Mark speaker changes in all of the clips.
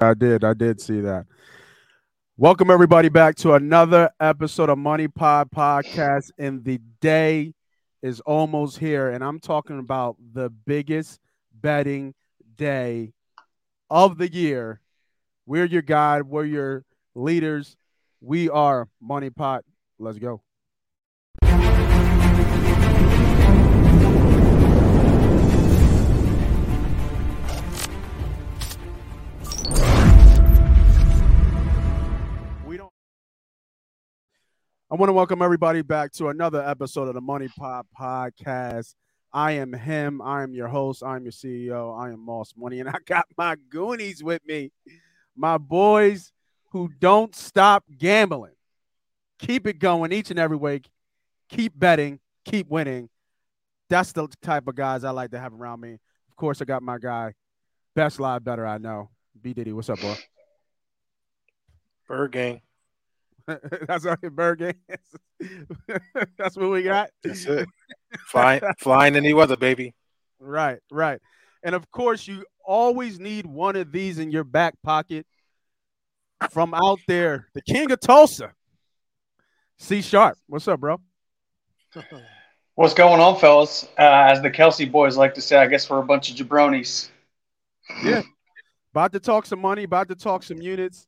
Speaker 1: I did. I did see that. Welcome everybody back to another episode of Money Pod Podcast. And the day is almost here, and I'm talking about the biggest betting day of the year. We're your guide. We're your leaders. We are Money Pot. Let's go. I want to welcome everybody back to another episode of the Money Pop Podcast. I am him. I am your host. I am your CEO. I am Moss Money, and I got my Goonies with me, my boys who don't stop gambling. Keep it going each and every week. Keep betting. Keep winning. That's the type of guys I like to have around me. Of course, I got my guy, best live better I know. B Diddy, what's up, bro?
Speaker 2: Bird gang.
Speaker 1: That's our bird That's what we got.
Speaker 2: That's it. Flying, flying any weather, baby.
Speaker 1: Right, right. And of course, you always need one of these in your back pocket from out there. The king of Tulsa. C Sharp. What's up, bro?
Speaker 3: What's going on, fellas? Uh, as the Kelce boys like to say, I guess we're a bunch of jabronis.
Speaker 1: Yeah. About to talk some money, about to talk some units.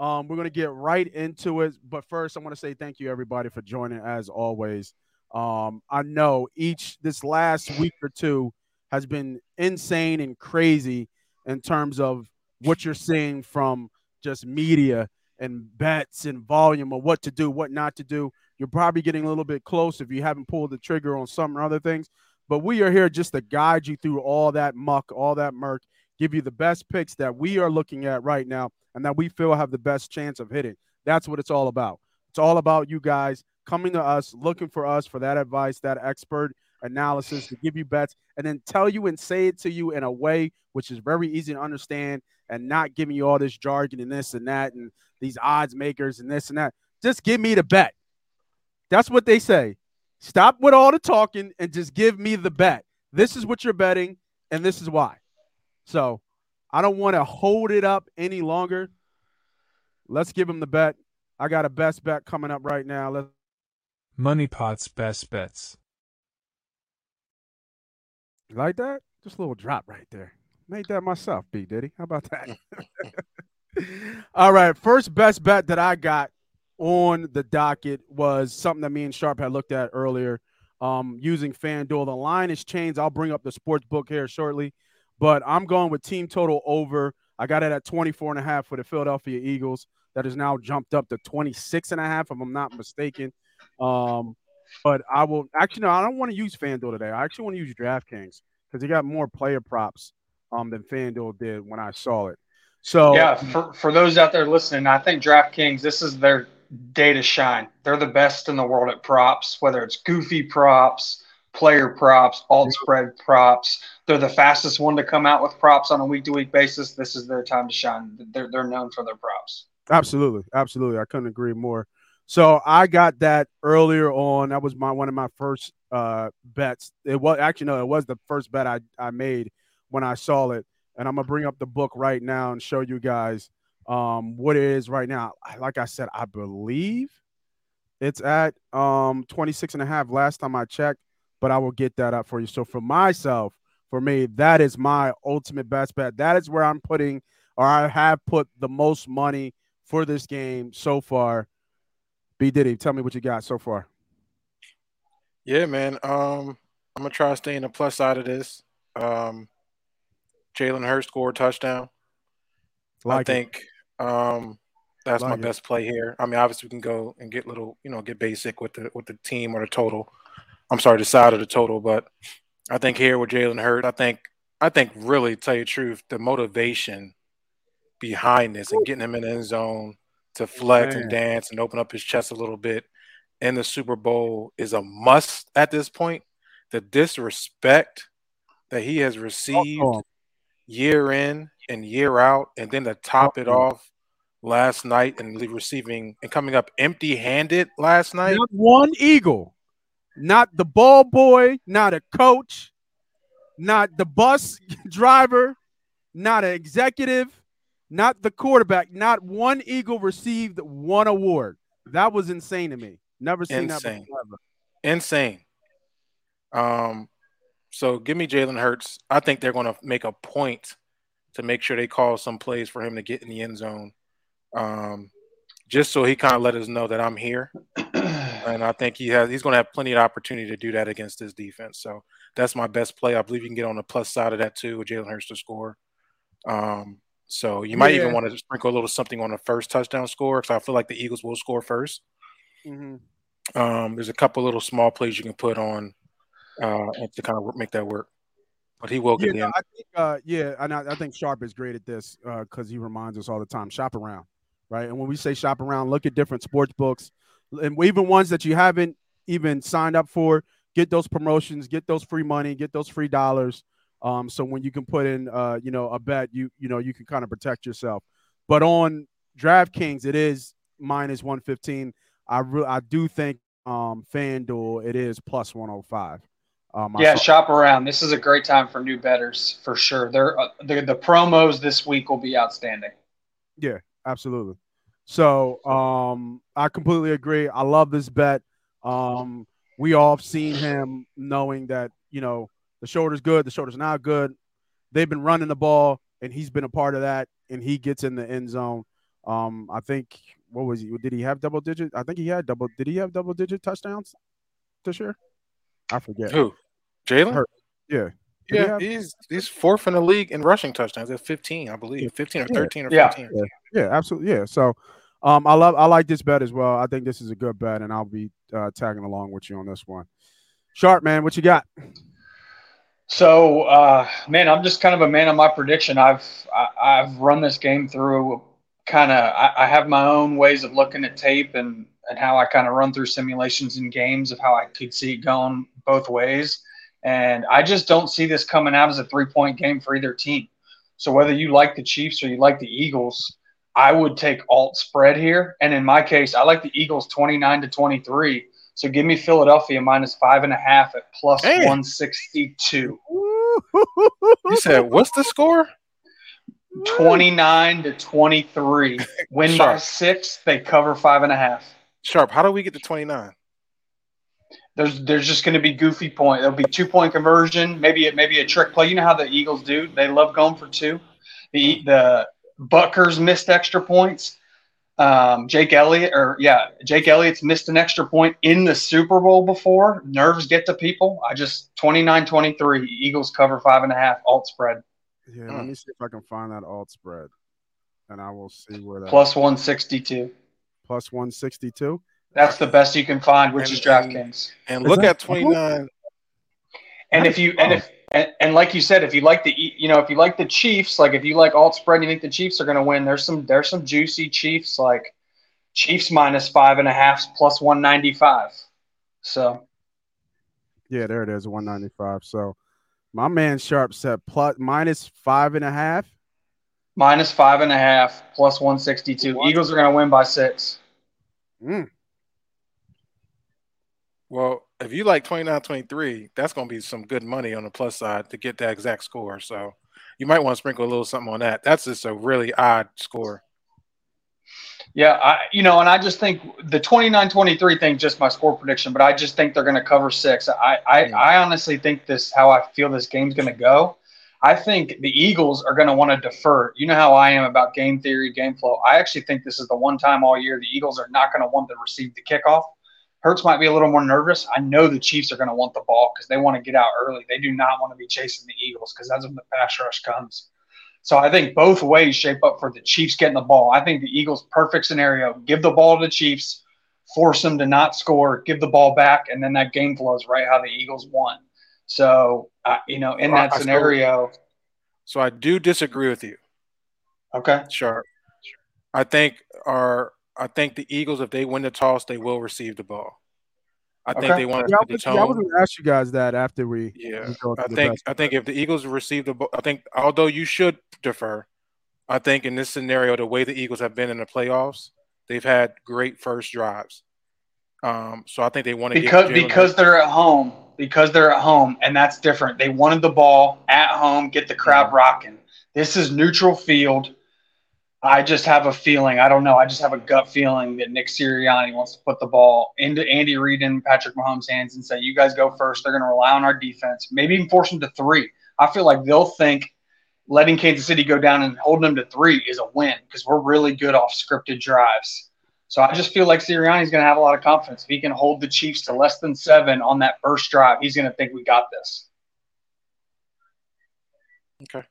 Speaker 1: Um, we're gonna get right into it, but first, I want to say thank you everybody for joining as always. Um, I know each this last week or two has been insane and crazy in terms of what you're seeing from just media and bets and volume of what to do, what not to do. You're probably getting a little bit close if you haven't pulled the trigger on some or other things. But we are here just to guide you through all that muck, all that murk, give you the best picks that we are looking at right now and that we feel have the best chance of hitting. That's what it's all about. It's all about you guys coming to us, looking for us for that advice, that expert analysis to give you bets, and then tell you and say it to you in a way which is very easy to understand and not giving you all this jargon and this and that and these odds makers and this and that. Just give me the bet. That's what they say. Stop with all the talking and just give me the bet. This is what you're betting, and this is why. So I don't want to hold it up any longer. Let's give him the bet. I got a best bet coming up right now. Let's
Speaker 4: Money Pot's best bets.
Speaker 1: like that? Just a little drop right there. Made that myself, B Diddy. How about that? All right. First best bet that I got on the docket was something that me and Sharp had looked at earlier. Um, using FanDuel. The line is changed. I'll bring up the sports book here shortly. But I'm going with team total over. I got it at 24 and a half for the Philadelphia Eagles. That has now jumped up to 26 and a half, if I'm not mistaken. Um, but I will actually no, I don't want to use FanDuel today. I actually want to use DraftKings because they got more player props um, than FanDuel did when I saw it. So
Speaker 3: yeah, for, for those out there listening, I think DraftKings this is their day to shine. They're the best in the world at props, whether it's goofy props, player props, alt spread props. They're the fastest one to come out with props on a week to week basis. This is their time to shine. They're, they're known for their props.
Speaker 1: Absolutely. Absolutely. I couldn't agree more. So I got that earlier on. That was my one of my first uh, bets. It was actually no, it was the first bet I, I made when I saw it. And I'm gonna bring up the book right now and show you guys um, what it is right now. Like I said, I believe it's at um 26 and a half last time I checked but I will get that up for you. So for myself, for me, that is my ultimate best bet. That is where I'm putting, or I have put the most money for this game so far. B Diddy, tell me what you got so far.
Speaker 2: Yeah, man. Um, I'm gonna try to stay in the plus side of this. Um, Jalen Hurts scored touchdown. Like I think um, that's like my it. best play here. I mean, obviously we can go and get little, you know, get basic with the with the team or the total. I'm sorry, the side of the total. But I think here with Jalen Hurt, I think I think really tell you the truth, the motivation behind this and getting him in the end zone to flex Man. and dance and open up his chest a little bit in the Super Bowl is a must at this point. The disrespect that he has received oh. year in and year out, and then to top it oh. off last night and receiving and coming up empty handed last night.
Speaker 1: Not one Eagle not the ball boy, not a coach, not the bus driver, not an executive, not the quarterback. Not one Eagle received one award. That was insane to me. Never seen
Speaker 2: Insane.
Speaker 1: that before.
Speaker 2: Insane. Um, so give me Jalen Hurts. I think they're going to make a point to make sure they call some plays for him to get in the end zone, um, just so he kind of let us know that I'm here. And I think he has he's going to have plenty of opportunity to do that against this defense. So that's my best play. I believe you can get on the plus side of that too with Jalen Hurts to score. Um, so you might even want to sprinkle a little something on the first touchdown score because I feel like the Eagles will score first.
Speaker 1: hmm
Speaker 2: Um, there's a couple little small plays you can put on uh, to kind of make that work. But he will
Speaker 1: Yeah,
Speaker 2: get
Speaker 1: no,
Speaker 2: in.
Speaker 1: I think, uh, yeah, and I, I think Sharp is great at this because he reminds us all the time shop around, right? And when we say shop around, look at different sports books, and even ones that you haven't even signed up for. Get those promotions, get those free money, get those free dollars. Um, so when you can put in, uh, you know, a bet, you you know, you can kind of protect yourself. But on DraftKings, it is minus one fifteen. I re- I do think um FanDuel it is plus one hundred five. Um,
Speaker 3: Yeah,
Speaker 1: saw-
Speaker 3: shop around. This is a great time for new betters for sure. They're, uh, the the promos this week will be outstanding.
Speaker 1: Yeah, absolutely. So um, I completely agree. I love this bet. Um, we all have seen him knowing that you know the shoulder's good, the shoulder's not good. They've been running the ball, and he's been a part of that, and he gets in the end zone. Um, I think what was he? Did he have double digit? I think he had double. Did he have double digit touchdowns this year? I forget.
Speaker 2: Who? Jalen?
Speaker 1: Hurt. Yeah. Did he
Speaker 2: Yeah,
Speaker 1: have-
Speaker 2: he's he's fourth in the league in rushing touchdowns at 15, I believe. 15 or
Speaker 1: Yeah.
Speaker 2: 13 or
Speaker 3: Yeah.
Speaker 2: 15.
Speaker 1: Yeah, absolutely. Yeah. So um I love I like this bet as well. I think this is a good bet, and I'll be uh, tagging along with you on this one. Sharp man, what you got?
Speaker 3: So, uh, man, I'm just kind of a man of my prediction. I've I, I've run this game through kind of. I, I have my own ways of looking at tape and and how I kind of run through simulations and games of how I could see it going both ways. And I just don't see this coming out as a three point game for either team. So whether you like the Chiefs or you like the Eagles, I would take alt spread here. And in my case, I like the Eagles 29 to 23. So give me Philadelphia minus five and a half at plus
Speaker 2: Hey.
Speaker 3: 162.
Speaker 2: You said, what's the score?
Speaker 3: 29 to 23. Win by six, they cover five and a half.
Speaker 2: Sharp, how do we get to 29?
Speaker 3: There's there's just going to be goofy point. There'll be two point conversion, maybe a, maybe a trick play. You know how the Eagles do? They love going for two. The the Buckers missed extra points. Um, Jake Elliott, or yeah, Jake Elliott's missed an extra point in the Super Bowl before. Nerves get to people. I just 29-23. Eagles cover five and a half alt spread
Speaker 1: Yeah,
Speaker 2: Hmm.
Speaker 1: let me see if I can find that alt spread, and I will see where that
Speaker 3: plus 162.
Speaker 1: plus one sixty two.
Speaker 3: That's the best you can find, which is DraftKings.
Speaker 2: And
Speaker 1: Is
Speaker 2: look
Speaker 1: that
Speaker 2: at 29.
Speaker 3: And if you and if and, and like you said, if you like the E- you know if you like the Chiefs, like if you like alt spread, and you think the Chiefs are going to win. There's some there's some juicy Chiefs like Chiefs minus five and a half plus one ninety five. So
Speaker 1: Yeah, there it is, one ninety five. So my man Sharp said plus minus five and a half.
Speaker 3: minus five and a half plus one sixty two. Eagles are going to win by six.
Speaker 1: Mm.
Speaker 2: Well, if you like 29 23, that's going to be some good money on the plus side to get that exact score. So you might want to sprinkle a little something on that. That's just a really odd score.
Speaker 3: Yeah, I you know, and I just think the 29-23 thing just my score prediction, but I just think they're going to cover six. I I,
Speaker 2: Yeah.
Speaker 3: I honestly think this how I feel this game's going to go. I think the Eagles are going to want to defer. You know how I am about game theory, game flow. I actually think this is the one time all year the Eagles are not going to want to receive the kickoff. Hurts might be a little more nervous. I know the Chiefs are going to want the ball because they want to get out early. They do not want to be chasing the Eagles because that's when the pass rush comes. So I think both ways shape up for the Chiefs getting the ball. I think the Eagles' perfect scenario: give the ball to the Chiefs, force them to not score, give the ball back, and then that game flows right how the Eagles won. So uh, you know, in that
Speaker 2: I
Speaker 3: scenario,
Speaker 2: So I do disagree with you,
Speaker 3: okay,
Speaker 2: Sure. I think our I think the Eagles, if they win the toss, they will receive the ball. I think
Speaker 3: Okay.
Speaker 2: they want to
Speaker 1: Yeah, I
Speaker 2: set the
Speaker 1: was, yeah, I was going to ask you guys that after we.
Speaker 2: Yeah,
Speaker 1: we
Speaker 2: I think. I think if the Eagles receive the, ball, I think although you should defer, I think in this scenario, the way the Eagles have been in the playoffs, they've had great first drives. Um, so I think they want to
Speaker 3: because
Speaker 2: get
Speaker 3: because they're at home, because they're at home, and that's different. They wanted the ball at home, get the crowd rocking. This is neutral field. I just have a feeling. I don't know. I just have a gut feeling that Nick Sirianni wants to put the ball into Andy Reid and Patrick Mahomes' hands and say, "You guys go first. They're going to rely on our defense. Maybe even force them to three. I feel like they'll think letting Kansas City go down and holding them to three is a win because we're really good off scripted drives. So I just feel like Sirianni's going to have a lot of confidence. If he can hold the Chiefs to less than seven on that first drive, he's going to think we got this.
Speaker 2: Okay.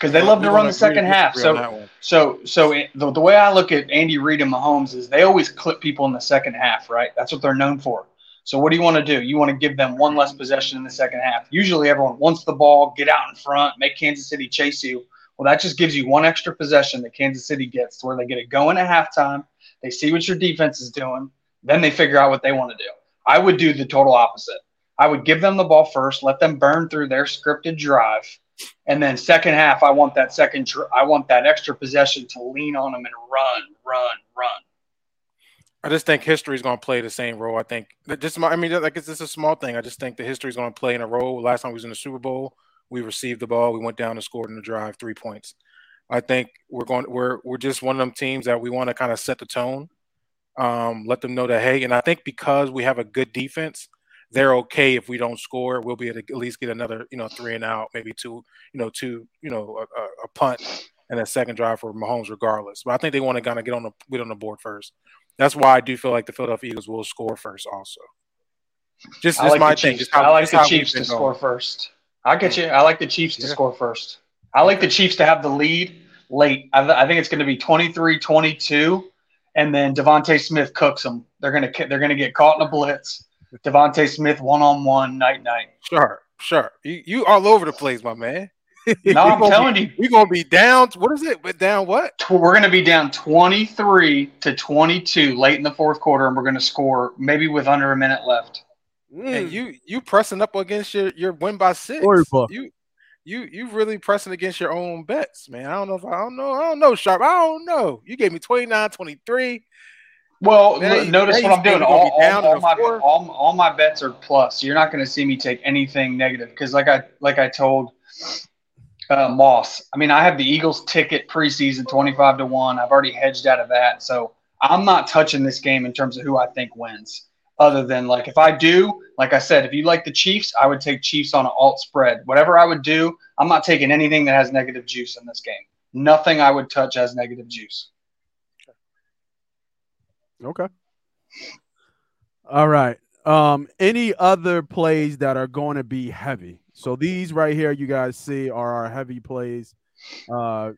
Speaker 3: Because they love to run the second half. So, so, so it, the, the way I look at Andy Reid and Mahomes is they always clip people in the second half, right? That's what they're known for. So what do you want to do? You want to give them one less possession in the second half. Usually everyone wants the ball, get out in front, make Kansas City chase you. Well, that just gives you one extra possession that Kansas City gets to where they get it going at halftime. They see what your defense is doing. Then they figure out what they want to do. I would do the total opposite. I would give them the ball first, let them burn through their scripted drive, and then second half, I want that second, I want that extra possession to lean on them and run, run, run.
Speaker 2: I just think history is going to play the same role. I think just I mean, like it's just a small thing. I just think the history is going to play in a role. Last time we was in the Super Bowl, we received the ball, we went down and scored in the drive, three points. I think we're going. We're we're just one of them teams that we want to kind of set the tone, um, let them know that hey. And I think because we have a good defense, they're okay if we don't score. We'll be able to at least get another, you know, three and out, maybe two, you know, two, you know, a, a punt and a second drive for Mahomes, regardless. But I think they want to kind of get on the get on the board first. That's why I do feel like the Philadelphia Eagles will score first, also.
Speaker 3: Just, just like my thing. Just how, I like the Chiefs to score first. I get you. I like the Chiefs to score first. I like the Chiefs to have the lead late. I, I think it's going to be 23-22, and then DeVonta Smith cooks them. They're going to they're going to get caught in a blitz. DeVonta Smith one on one night night.
Speaker 2: Sure, sure. You you all over the place, my man.
Speaker 3: No, I'm telling
Speaker 2: be,
Speaker 3: you,
Speaker 2: we're gonna be down. What is it? But down what?
Speaker 3: We're gonna be down 23 to 22 late in the fourth quarter, and we're gonna score maybe with under a minute left.
Speaker 2: Mm. And you you pressing up against your your win by six. You you you really pressing against your own bets, man. I don't know if I don't know. I don't know, Sharp. I don't know. You gave me 29, 23.
Speaker 3: Well, notice what I'm doing. All, all, all my, all, all my bets are plus. You're not going to see me take anything negative because, like I like I told uh, Moss, I mean, I have the Eagles ticket preseason 25 to 1. I've already hedged out of that. So I'm not touching this game in terms of who I think wins, other than like if I do, like I said, if you like the Chiefs, I would take Chiefs on an alt spread. Whatever I would do, I'm not taking anything that has negative juice in this game. Nothing I would touch has negative juice.
Speaker 1: Okay. All right. Um, any other plays that are going to be heavy? So these right here, you guys see, are our heavy plays. Uh,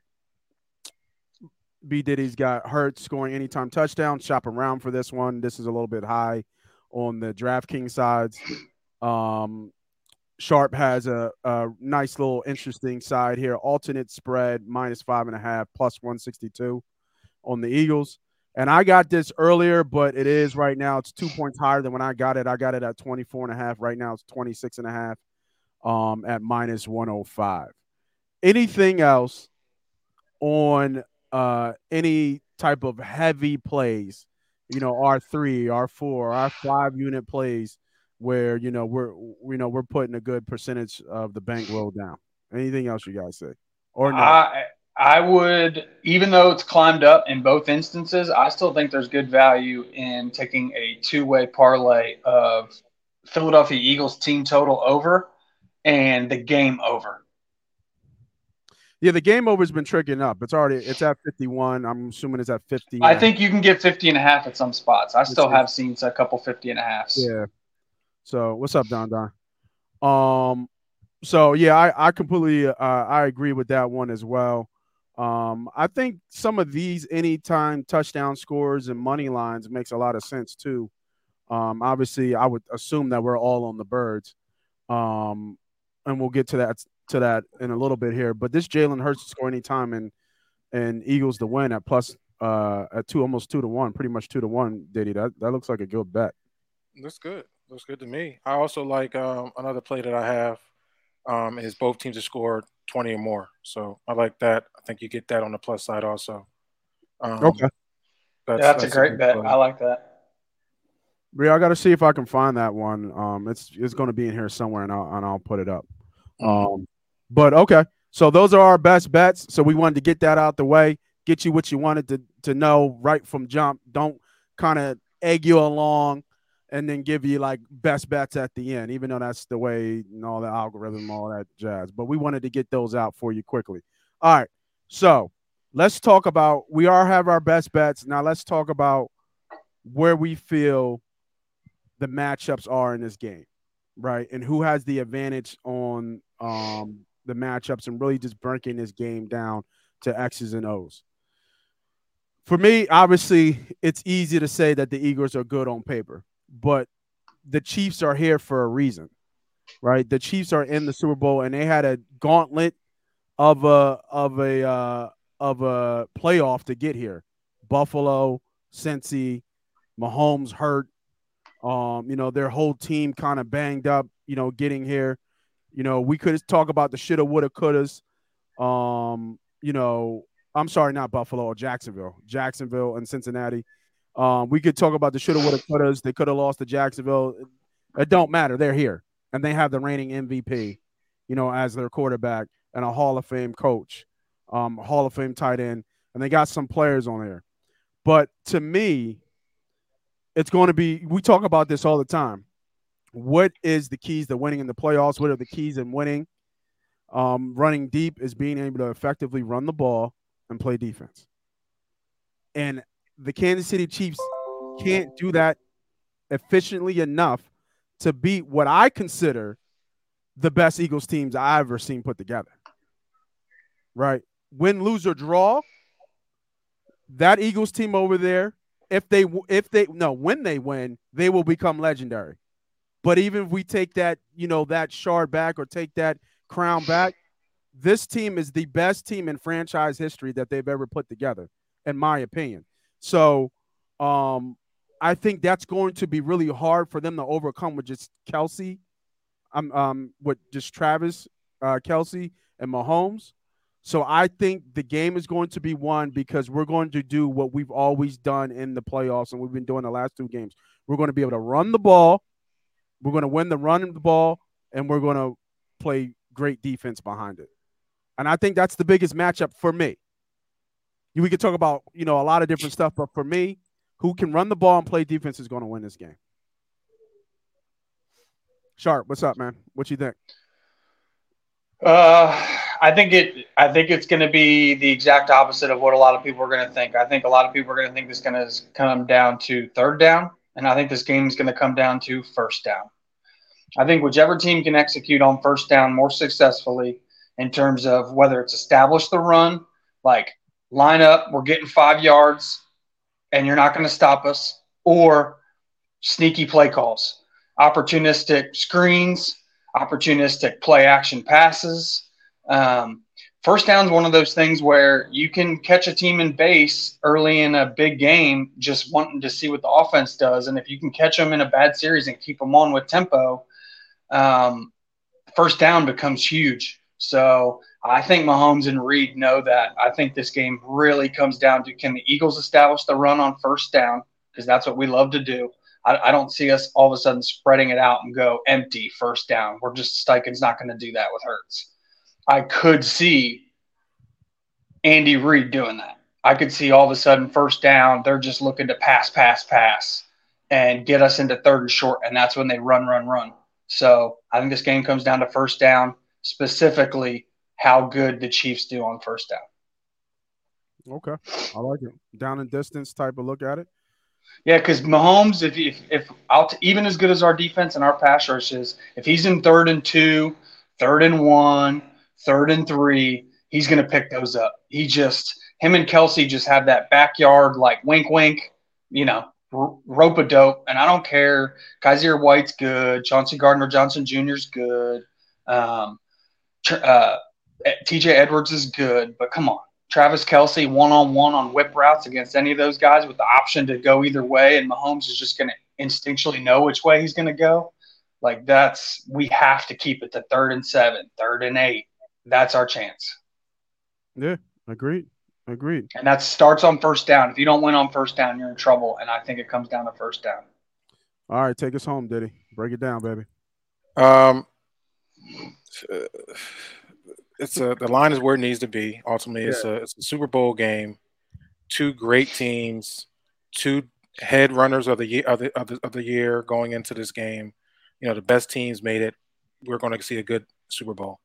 Speaker 1: B Diddy's got Hurt scoring anytime touchdown. Shop around for this one. This is a little bit high on the DraftKings sides. Um, Sharp has a, a nice little interesting side here. Alternate spread minus five and a half plus 162 on the Eagles. And I got this earlier, but it is right now. It's two points higher than when I got it. I got it at 24 and a half. Right now it's 26 and a half um, at minus 105. Anything else on uh, any type of heavy plays, you know, R3, R4, R5 unit plays where, you know, we're, you know, we're putting a good percentage of the bankroll down. Anything else you guys say? Or
Speaker 3: not? I would, even though it's climbed up in both instances, I still think there's good value in taking a two way parlay of Philadelphia Eagles team total over and the game over.
Speaker 1: Yeah, the game over has been tricking up. It's already it's at 51. I'm assuming it's at 50.
Speaker 3: I think you can get 50 and a half at some spots. I still have seen a couple 50 and a halfs.
Speaker 1: Yeah. So what's up, Don Don? Um, so yeah, I, I completely uh, I agree with that one as well. Um, I think some of these anytime touchdown scores and money lines makes a lot of sense too. Um, obviously, I would assume that we're all on the birds, um, and we'll get to that to that in a little bit here. But this Jalen Hurts score anytime and and Eagles to win at plus uh, at two almost two to one, pretty much two to one. Diddy, that that looks like a good bet.
Speaker 2: That's good. Looks good to me. I also like um, another play that I have um, is both teams to score 20 or more. So I like that. I think you get that on the plus side also.
Speaker 1: Um, okay.
Speaker 3: That's, yeah, that's, that's a great a bet. Play. I like that.
Speaker 1: Yeah, I got to see if I can find that one. Um, it's it's going to be in here somewhere, and I'll and I'll put it up. Mm-hmm. Um, but okay, So those are our best bets. So we wanted to get that out the way, get you what you wanted to to know right from jump. Don't kind of egg you along and then give you like best bets at the end, even though that's the way and all the algorithm, all that jazz. But we wanted to get those out for you quickly. All right. So let's talk about we all have our best bets. Now let's talk about where we feel the matchups are in this game, right? And who has the advantage on um the matchups and really just breaking this game down to X's and O's. For me, obviously, it's easy to say that the Eagles are good on paper, but the Chiefs are here for a reason, right? The Chiefs are in the Super Bowl and they had a gauntlet of a of a uh, of a playoff to get here. Buffalo, Cincy, Mahomes hurt. Um, you know, their whole team kind of banged up, you know, getting here. You know, we could talk about the shoulda, woulda, couldas. Um, you know, I'm sorry, not Buffalo, Jacksonville, Jacksonville and Cincinnati. Um, we could talk about the shoulda, woulda, couldas. They could have lost to Jacksonville. It don't matter. They're here, and they have the reigning MVP, you know, as their quarterback and a Hall of Fame coach, um, Hall of Fame tight end, and they got some players on there. But to me, it's going to be. We talk about this all the time what is the keys to winning in the playoffs? What are the keys in winning? Um, running deep is being able to effectively run the ball and play defense. And the Kansas City Chiefs can't do that efficiently enough to beat what I consider the best Eagles teams I've ever seen put together. Right? Win, lose, or draw, that Eagles team over there, if they if they no, when they win, they will become legendary. But even if we take that, you know, that shard back or take that crown back, this team is the best team in franchise history that they've ever put together, in my opinion. So um, I think that's going to be really hard for them to overcome with just Kelce, um, um with just Travis, uh, Kelce, and Mahomes. So I think the game is going to be won because we're going to do what we've always done in the playoffs and we've been doing the last two games. We're going to be able to run the ball we're going to win the run of the ball, and we're going to play great defense behind it. And I think that's the biggest matchup for me. We could talk about you know a lot of different stuff, but for me, who can run the ball and play defense is going to win this game. Sharp, what's up, man? What you think?
Speaker 3: Uh, I think it. I think it's going to be the exact opposite of what a lot of people are going to think. I think a lot of people are going to think this is going to come down to third down, and I think this game is going to come down to first down. I think whichever team can execute on first down more successfully in terms of whether it's establish the run, like line up, we're getting five yards and you're not going to stop us, or sneaky play calls, opportunistic screens, opportunistic play action passes. Um, first down is one of those things where you can catch a team in base early in a big game, just wanting to see what the offense does. And if you can catch them in a bad series and keep them on with tempo, um, first down becomes huge. So I think Mahomes and Reid know that. I think this game really comes down to can the Eagles establish the run on first down because that's what we love to do. I, I, don't see us all of a sudden spreading it out and go empty first down. We're just Steichen's not going to do that with Hurts. I could see Andy Reid doing that. I could see all of a sudden first down, they're just looking to pass, pass, pass, and get us into third and short, and that's when they run, run, run. So I think this game comes down to first down, specifically how good the Chiefs do on first down.
Speaker 1: Okay, I like it. Down and distance type of look at it.
Speaker 3: Yeah, because Mahomes, if if, if out, even as good as our defense and our pass rush is, if he's in third and two, third and one, third and three, he's going to pick those up. He just him and Kelce just have that backyard like wink wink, you know, rope a dope, and I don't care. Kyzir White's good. Chauncey Gardner Johnson Jr. is good. Um, uh, TJ Edwards is good, but come on. Travis Kelce one on one on whip routes against any of those guys with the option to go either way, and Mahomes is just going to instinctually know which way he's going to go. Like that's we have to keep it to third and seven, third and eight. That's our chance.
Speaker 1: Yeah, agreed. Agreed.
Speaker 3: And that starts on first down. If you don't win on first down, you're in trouble. And I think it comes down to first down.
Speaker 1: All right, take us home, Diddy. Break it down, baby.
Speaker 2: Um, it's a the line is where it needs to be. Ultimately, it's a it's a Super Bowl game. Two great teams, two head runners of the year of the, of the, of the year going into this game. You know, the best teams made it. We're going to see a good Super Bowl.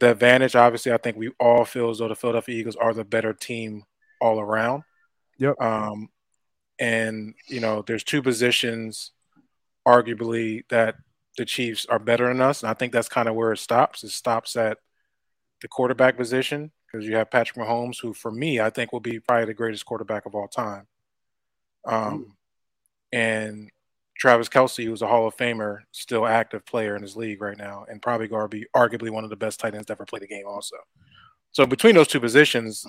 Speaker 2: The advantage, obviously, I think we all feel as though the Philadelphia Eagles are the better team all around.
Speaker 1: Yep.
Speaker 2: Um, and you know, there's two positions, arguably, that the Chiefs are better than us, and I think that's kind of where it stops. It stops at the quarterback position because you have Patrick Mahomes, who, for me, I think will be probably the greatest quarterback of all time. Um, and Travis Kelce, who's a Hall of Famer, still active player in his league right now, and probably going to be arguably one of the best tight ends to ever play the game, also. So between those two positions,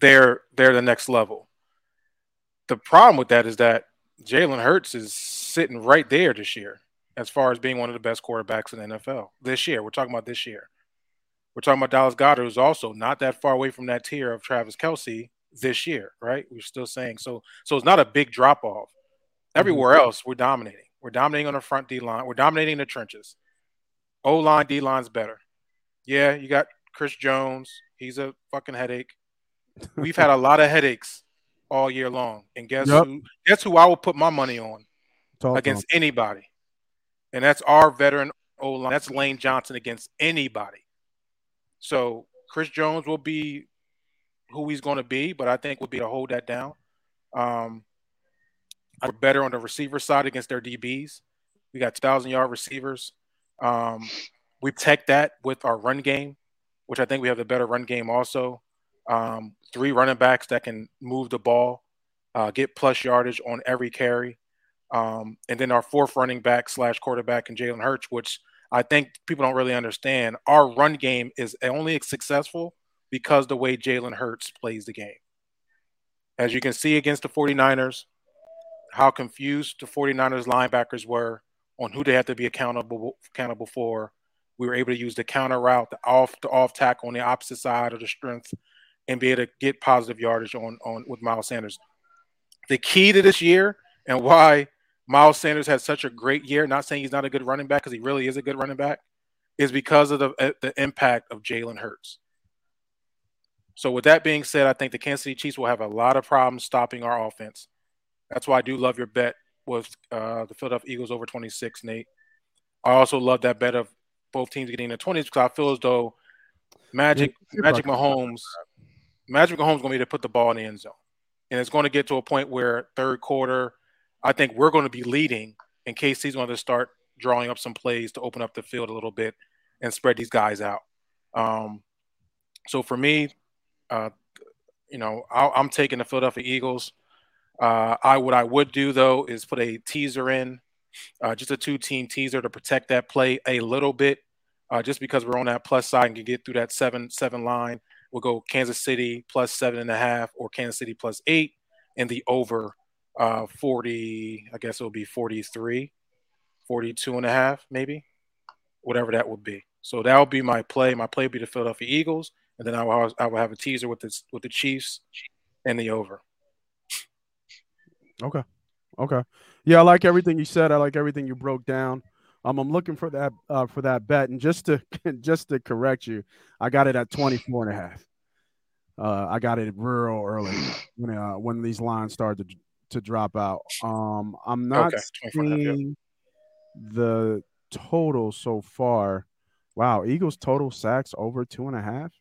Speaker 2: they're they're the next level. The problem with that is that Jalen Hurts is sitting right there this year as far as being one of the best quarterbacks in the NFL this year. We're talking about this year. We're talking about Dallas Goedert, who's also not that far away from that tier of Travis Kelce this year, right? We're still saying so. So it's not a big drop off. Everywhere mm-hmm. else, we're dominating. We're dominating on the front D line. We're dominating the trenches. O line, D line's better. Yeah, you got Chris Jones. He's a fucking headache. We've had a lot of headaches all year long, and guess yep. who? Guess who I will put my money on Talk against on. anybody, and that's our veteran O line. That's Lane Johnson against anybody. So Chris Jones will be who he's going to be, but I think would be to hold that down. Um, we're better on the receiver side against their DBs. We got thousand yard receivers. Um, we protect that with our run game, which I think we have the better run game also. Um, three running backs that can move the ball, uh, get plus yardage on every carry. Um, and then our fourth running back slash quarterback and Jalen Hurts, which I think people don't really understand. Our run game is only successful because the way Jalen Hurts plays the game. As you can see against the 49ers, how confused the 49ers linebackers were on who they had to be accountable accountable for. We were able to use the counter route, the off the off tackle on the opposite side of the strength, and be able to get positive yardage on on with Miles Sanders. The key to this year and why Miles Sanders had such a great year, not saying he's not a good running back because he really is a good running back, is because of the the impact of Jalen Hurts. So with that being said, I think the Kansas City Chiefs will have a lot of problems stopping our offense. That's why I do love your bet with uh, the Philadelphia Eagles over 26, Nate. I also love that bet of both teams getting in the 20s because I feel as though Magic Magic Mahomes Magic Mahomes is going to be to put the ball in the end zone. And it's going to get to a point where third quarter, I think we're going to be leading in case he's going to start drawing up some plays to open up the field a little bit and spread these guys out. Um, so for me, uh, you know, i am taking the Philadelphia Eagles. Uh, I what I would do though is put a teaser in, uh, just a two-team teaser to protect that play a little bit, uh, just because we're on that plus side and can get through that seven seven line. We'll go Kansas City plus seven and a half or Kansas City plus eight, and the over uh, 40. I guess it'll be 43, 42 and a half, maybe, whatever that would be. So that will be my play. My play will be the Philadelphia Eagles and then I will I will have a teaser with the with the Chiefs and the over.
Speaker 1: Okay, okay, yeah, I like everything you said. I like everything you broke down. Um, I'm looking for that uh, for that bet, and just to just to correct you, I got it at 24 and a half. Uh, I got it real early when uh, when these lines started to, to drop out. Um, I'm not okay. seeing the total so far. Wow, Eagles total sacks over two and a half.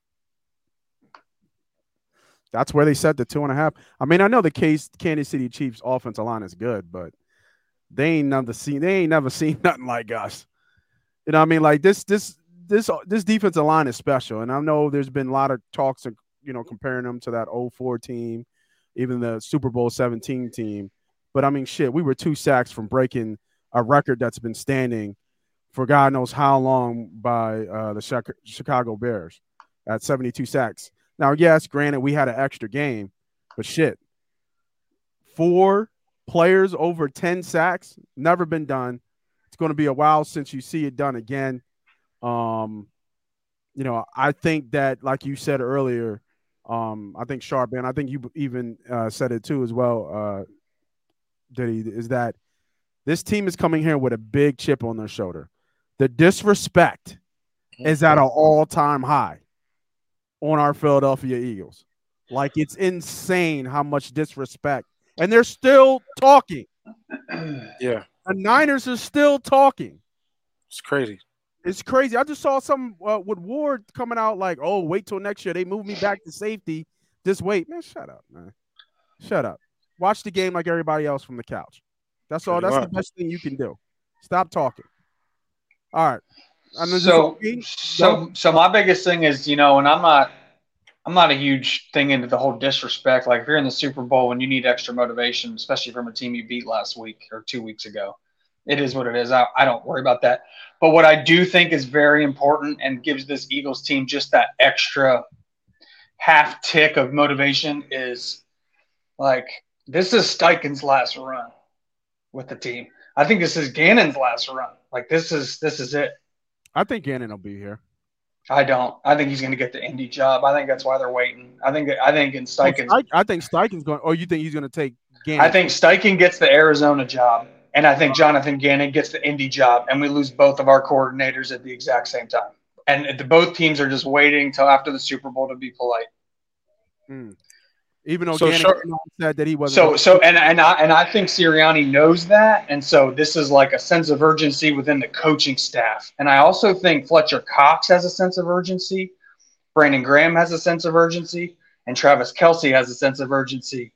Speaker 1: That's where they set the two and a half. I mean, I know the case Kansas City Chiefs offensive line is good, but they ain't never seen they ain't never seen nothing like us. You know, I mean, like this this this this defensive line is special, and I know there's been a lot of talks of you know comparing them to that 04 team, even the Super Bowl 17 team. But I mean, shit, we were two sacks from breaking a record that's been standing for God knows how long by uh, the Chicago Bears at 72 sacks. Now, yes, granted, we had an extra game, but shit, four players over 10 sacks, never been done. It's going to be a while since you see it done again. Um, you know, I think that, like you said earlier, um, I think Sharp, and I think you even uh, said it too as well, uh, Diddy, is that this team is coming here with a big chip on their shoulder. The disrespect is at an all-time high on our Philadelphia Eagles. Like it's insane how much disrespect, and they're still talking.
Speaker 2: Yeah,
Speaker 1: The Niners are still talking.
Speaker 2: it's crazy.
Speaker 1: It's crazy. I just saw some uh, with Ward coming out like, "Oh, wait till next year. They move me back to safety. Just wait, man. Shut up, man. Shut up. Watch the game like everybody else from the couch. That's all. That's the best thing you can do. Stop talking. All right.
Speaker 3: So, so, so my biggest thing is, you know, and I'm not, I'm not a huge thing into the whole disrespect. Like if you're in the Super Bowl and you need extra motivation, especially from a team you beat last week or two weeks ago, it is what it is. I, I don't worry about that. But what I do think is very important and gives this Eagles team just that extra half tick of motivation is like this is Steichen's last run with the team. I think this is Gannon's last run. Like this is this is it.
Speaker 1: I think Gannon will be here.
Speaker 3: I don't. I think he's going to get the Indy job. I think that's why they're waiting. I think. I think in Steichen.
Speaker 1: I, I think Steichen's going. Oh, you think he's going to take Gannon?
Speaker 3: I think Steichen gets the Arizona job, and I think Jonathan Gannon gets the Indy job, and we lose both of our coordinators at the exact same time. And the, both teams are just waiting till after the Super Bowl to be polite.
Speaker 1: Mm. Even though
Speaker 2: So
Speaker 1: Gannon
Speaker 2: sure-
Speaker 1: said that he wasn't.
Speaker 3: So, so, and and I and I think Sirianni knows that, and so this is like a sense of urgency within the coaching staff. And I also think Fletcher Cox has a sense of urgency, Brandon Graham has a sense of urgency, and Travis Kelce has a sense of urgency,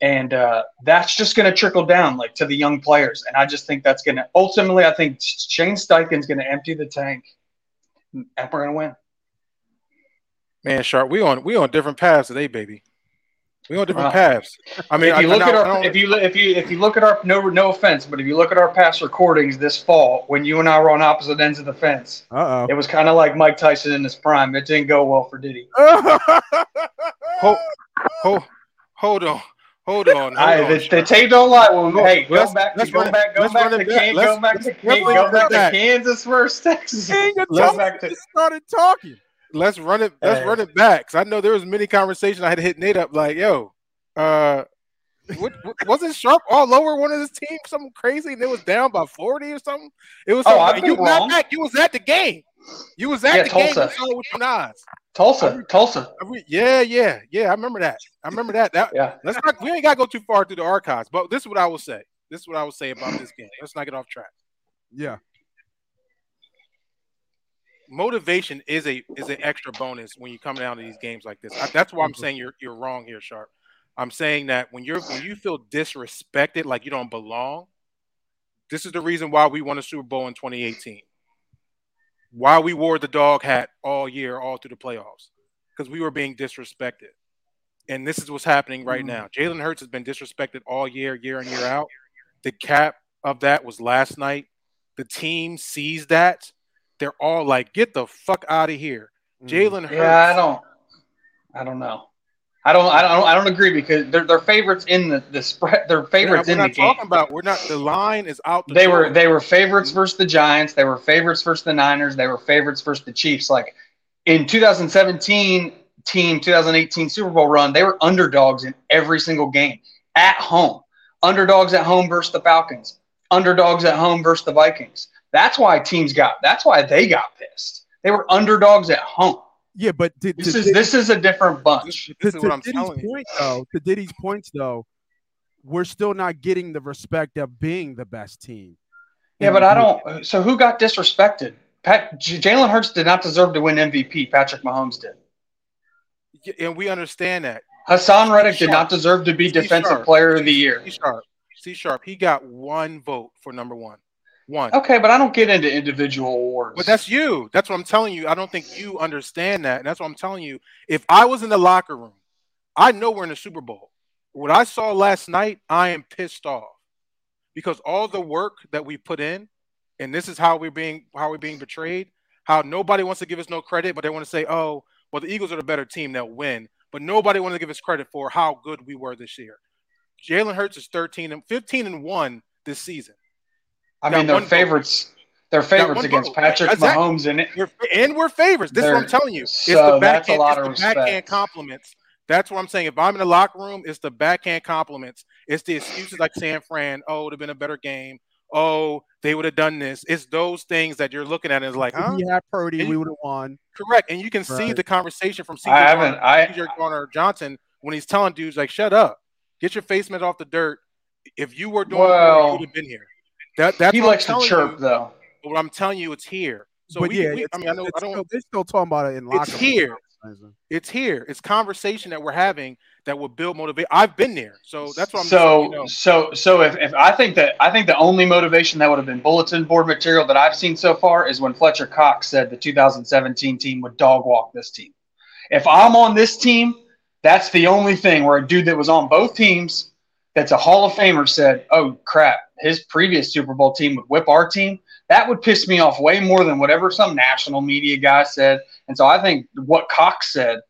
Speaker 3: and uh, that's just going to trickle down like to the young players. And I just think that's going to ultimately, I think Shane Steichen's going to empty the tank, and we're going to win.
Speaker 2: Man, Sharp, we on we on different paths today, baby. We on different
Speaker 3: Wow.
Speaker 2: paths. I mean,
Speaker 3: if you
Speaker 2: I-
Speaker 3: look
Speaker 2: I
Speaker 3: at our, if you if you if you look at our no no offense, but if you look at our past recordings this fall, when you and I were on opposite ends of the fence,
Speaker 1: uh-oh.
Speaker 3: it was kind of like Mike Tyson in his prime. It didn't go well for Diddy.
Speaker 2: hold, hold, hold on, hold on. Hold
Speaker 3: I,
Speaker 2: on,
Speaker 3: the, the tape don't lie. Well,
Speaker 2: Go-
Speaker 3: hey, go
Speaker 2: let's-
Speaker 3: back,
Speaker 2: let's
Speaker 3: go
Speaker 2: run
Speaker 3: back, go
Speaker 2: let's
Speaker 3: back
Speaker 2: run
Speaker 3: to
Speaker 2: it back. Let's-
Speaker 3: go back to
Speaker 2: let's- let's
Speaker 3: go
Speaker 2: run
Speaker 3: back
Speaker 2: it
Speaker 3: to
Speaker 2: back.
Speaker 3: Kansas versus Texas.
Speaker 1: King of
Speaker 3: Go
Speaker 1: talking
Speaker 3: back to
Speaker 1: started talking.
Speaker 2: let's run it. Let's
Speaker 3: Hey.
Speaker 2: run it back. 'Cause I know there was many conversations I had to hit Nate up like, yo, uh, what, what- wasn't Sharp all over one of his teams? Something crazy, and it was down by forty or something. It was.
Speaker 3: Oh,
Speaker 2: something,
Speaker 3: I've
Speaker 2: you
Speaker 3: been
Speaker 2: not
Speaker 3: wrong.
Speaker 2: back. You was at the game. You was at
Speaker 3: Yeah,
Speaker 2: the
Speaker 3: Tulsa.
Speaker 2: game. You with your eyes.
Speaker 3: Tulsa, Tulsa.
Speaker 2: Re- Yeah, yeah, yeah. I remember that. I remember that. That
Speaker 3: Yeah.
Speaker 2: let's not. We ain't got to go too far through the archives. But this is what I will say. This is what I will say about this game. Let's not get off track.
Speaker 1: Yeah.
Speaker 2: motivation is a is an extra bonus when you come down to these games like this. I, that's why I'm mm-hmm. saying you're you're wrong here, Sharp. I'm saying that when you're when you feel disrespected, like you don't belong, this is the reason why we won a Super Bowl in 2018. Why we wore the dog hat all year, all through the playoffs, because we were being disrespected. And this is what's happening right
Speaker 3: Mm.
Speaker 2: now. Jalen Hurts has been disrespected all year, year in, year out. The cap of that was last night. The team sees that. They're all like, get the fuck out of here.
Speaker 1: Mm.
Speaker 2: Jalen Hurts.
Speaker 3: Yeah, I don't. I don't know. I don't. I don't. I don't agree because they're they're favorites in the the spread. They're
Speaker 2: We're
Speaker 3: favorites
Speaker 2: not, we're
Speaker 3: in the
Speaker 2: not
Speaker 3: game.
Speaker 2: talking about. We're not. The line is out. The
Speaker 3: They were they were favorites versus the Giants. They were favorites versus the Niners. They were favorites versus the Chiefs. Like in 2017 team 2018 Super Bowl run, they were underdogs in every single game at home. Underdogs at home versus the Falcons. Underdogs at home versus the Vikings. That's why teams got. That's why they got pissed. They were underdogs at home.
Speaker 1: Yeah, but to,
Speaker 3: This
Speaker 1: to,
Speaker 3: is this is a different bunch.
Speaker 2: This
Speaker 1: to,
Speaker 2: is what I'm
Speaker 1: Diddy's
Speaker 2: telling you.
Speaker 1: point though, to Diddy's points though, we're still not getting the respect of being the best team.
Speaker 3: Yeah, but I don't. So who got disrespected? Pat Jalen Hurts did not deserve to win MVP. Patrick Mahomes did.
Speaker 2: Yeah, and we understand that.
Speaker 3: Haason Reddick did
Speaker 2: Sharp.
Speaker 3: not deserve to be
Speaker 2: C
Speaker 3: Defensive
Speaker 2: sharp.
Speaker 3: Player of the Year.
Speaker 2: C sharp. C sharp. He got one vote for number one. One.
Speaker 3: Okay, but I don't get into individual awards.
Speaker 2: But that's you. That's what I'm telling you. I don't think you understand that. And that's what I'm telling you. If I was in the locker room, I know we're in the Super Bowl. What I saw last night, I am pissed off because all the work that we put in, and this is how we're being how we're being betrayed. How nobody wants to give us no credit, but they want to say, "Oh, well, the Eagles are the better team; they'll win." But nobody wants to give us credit for how good we were this year. Jalen Hurts is 13 and 15 and one this season.
Speaker 3: I
Speaker 2: got
Speaker 3: mean, they're favorites. They're favorites against
Speaker 2: vote.
Speaker 3: Patrick
Speaker 2: Exactly.
Speaker 3: Mahomes in it.
Speaker 2: We're, and we're favorites. This is what I'm telling you. It's
Speaker 3: so
Speaker 2: the
Speaker 3: that's a
Speaker 2: backhand,
Speaker 3: lot
Speaker 2: it's
Speaker 3: of
Speaker 2: the backhand
Speaker 3: respect.
Speaker 2: compliments. That's what I'm saying. If I'm in the locker room, it's the backhand compliments. It's the excuses like San Fran, oh, it would have been a better game. oh, they would have done this. It's those things that you're looking at and it's like, huh?
Speaker 1: If he had Purdy, we would have won.
Speaker 2: Correct. And you can see the conversation from CJ
Speaker 3: I haven't.
Speaker 2: Gardner,
Speaker 3: I
Speaker 2: CJ Gardner Johnson when he's telling dudes like, shut up, get your face mask off the dirt. If you were doing it,
Speaker 3: Well,
Speaker 2: you would have been here. That that's
Speaker 3: he
Speaker 2: what
Speaker 3: likes to chirp
Speaker 2: you.
Speaker 3: though.
Speaker 2: But what I'm telling you, it's here. So
Speaker 1: but
Speaker 2: we,
Speaker 1: yeah,
Speaker 2: we-
Speaker 1: it's,
Speaker 2: I mean, I know
Speaker 1: it's
Speaker 2: I don't.
Speaker 1: still, they're still talking about it in locker
Speaker 2: It's
Speaker 1: room.
Speaker 2: here. It's here. It's conversation that we're having that will build motivation. I've been there, so that's what I'm.
Speaker 3: so
Speaker 2: saying, you know.
Speaker 3: so so if, if I think that I think the only motivation that would have been bulletin board material that I've seen so far is when Fletcher Cox said the 2017 team would dog walk this team. If I'm on this team, that's the only thing where a dude that was on both teams that's a Hall of Famer said, "Oh crap, his previous Super Bowl team would whip our team." That would piss me off way more than whatever some national media guy said. And so I think what Cox said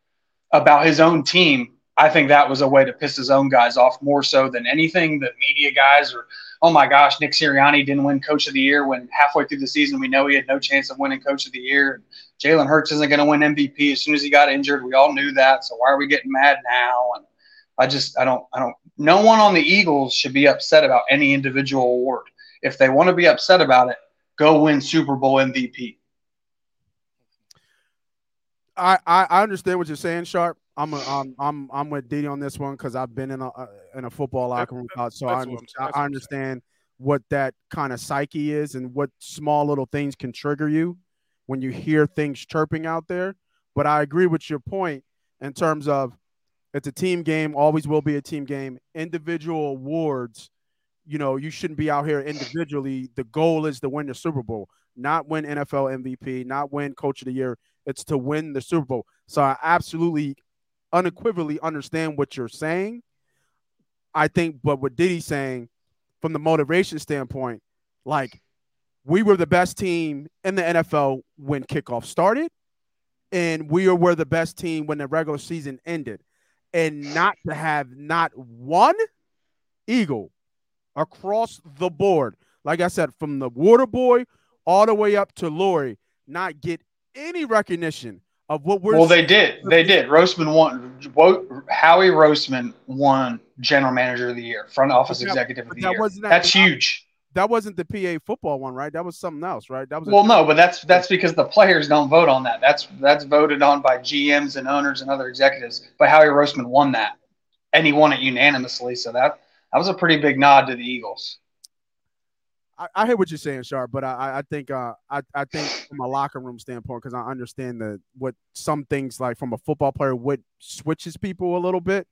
Speaker 3: about his own team, I think that was a way to piss his own guys off more so than anything that media guys or, oh my gosh, Nick Sirianni didn't win Coach of the Year when halfway through the season we know he had no chance of winning Coach of the Year. Jalen Hurts isn't going to win MVP as soon as he got injured. We all knew that. So why are we getting mad now? And I just, I don't, I don't, no one on the Eagles should be upset about any individual award. If they want to be upset about it, go win Super Bowl MVP.
Speaker 1: I, I I understand what you're saying, Sharp. I'm a, I'm I'm I'm with Didi on this one because I've been in a uh, in a football locker room, so I,
Speaker 2: that's what I'm-
Speaker 1: under-
Speaker 2: that's what
Speaker 1: I
Speaker 2: I'm
Speaker 1: understand what that kind of psyche is and what small little things can trigger you when you hear things chirping out there. But I agree with your point in terms of it's a team game, always will be a team game. Individual awards, you know, you shouldn't be out here individually. The goal is to win the Super Bowl, not win NFL MVP, not win Coach of the Year. It's to win the Super Bowl. So I absolutely, unequivocally understand what you're saying. I think, but what Diddy's saying from the motivation standpoint, like we were the best team in the NFL when kickoff started, and we were the best team when the regular season ended. And not to have not one Eagle across the board, like I said, from the water boy all the way up to Lurie, not get any recognition of what we're
Speaker 3: well, they did. They did. Roseman won. Howie Roseman won General Manager of the Year, Front Office
Speaker 1: that-
Speaker 3: Executive of the
Speaker 1: that
Speaker 3: Year. That's huge.
Speaker 1: That wasn't the PA football one, right? That was something else, right? That was
Speaker 3: Well, no, but that's that's because the players don't vote on that. That's that's voted on by GMs and owners and other executives. But Howie Roseman won that, and he won it unanimously. So that that was a pretty big nod to the Eagles.
Speaker 1: I, I hear what you're saying, Sharp, but I, I- I think uh, I, I think from a locker room standpoint, because I understand that what some things like from a football player what switches people a little bit.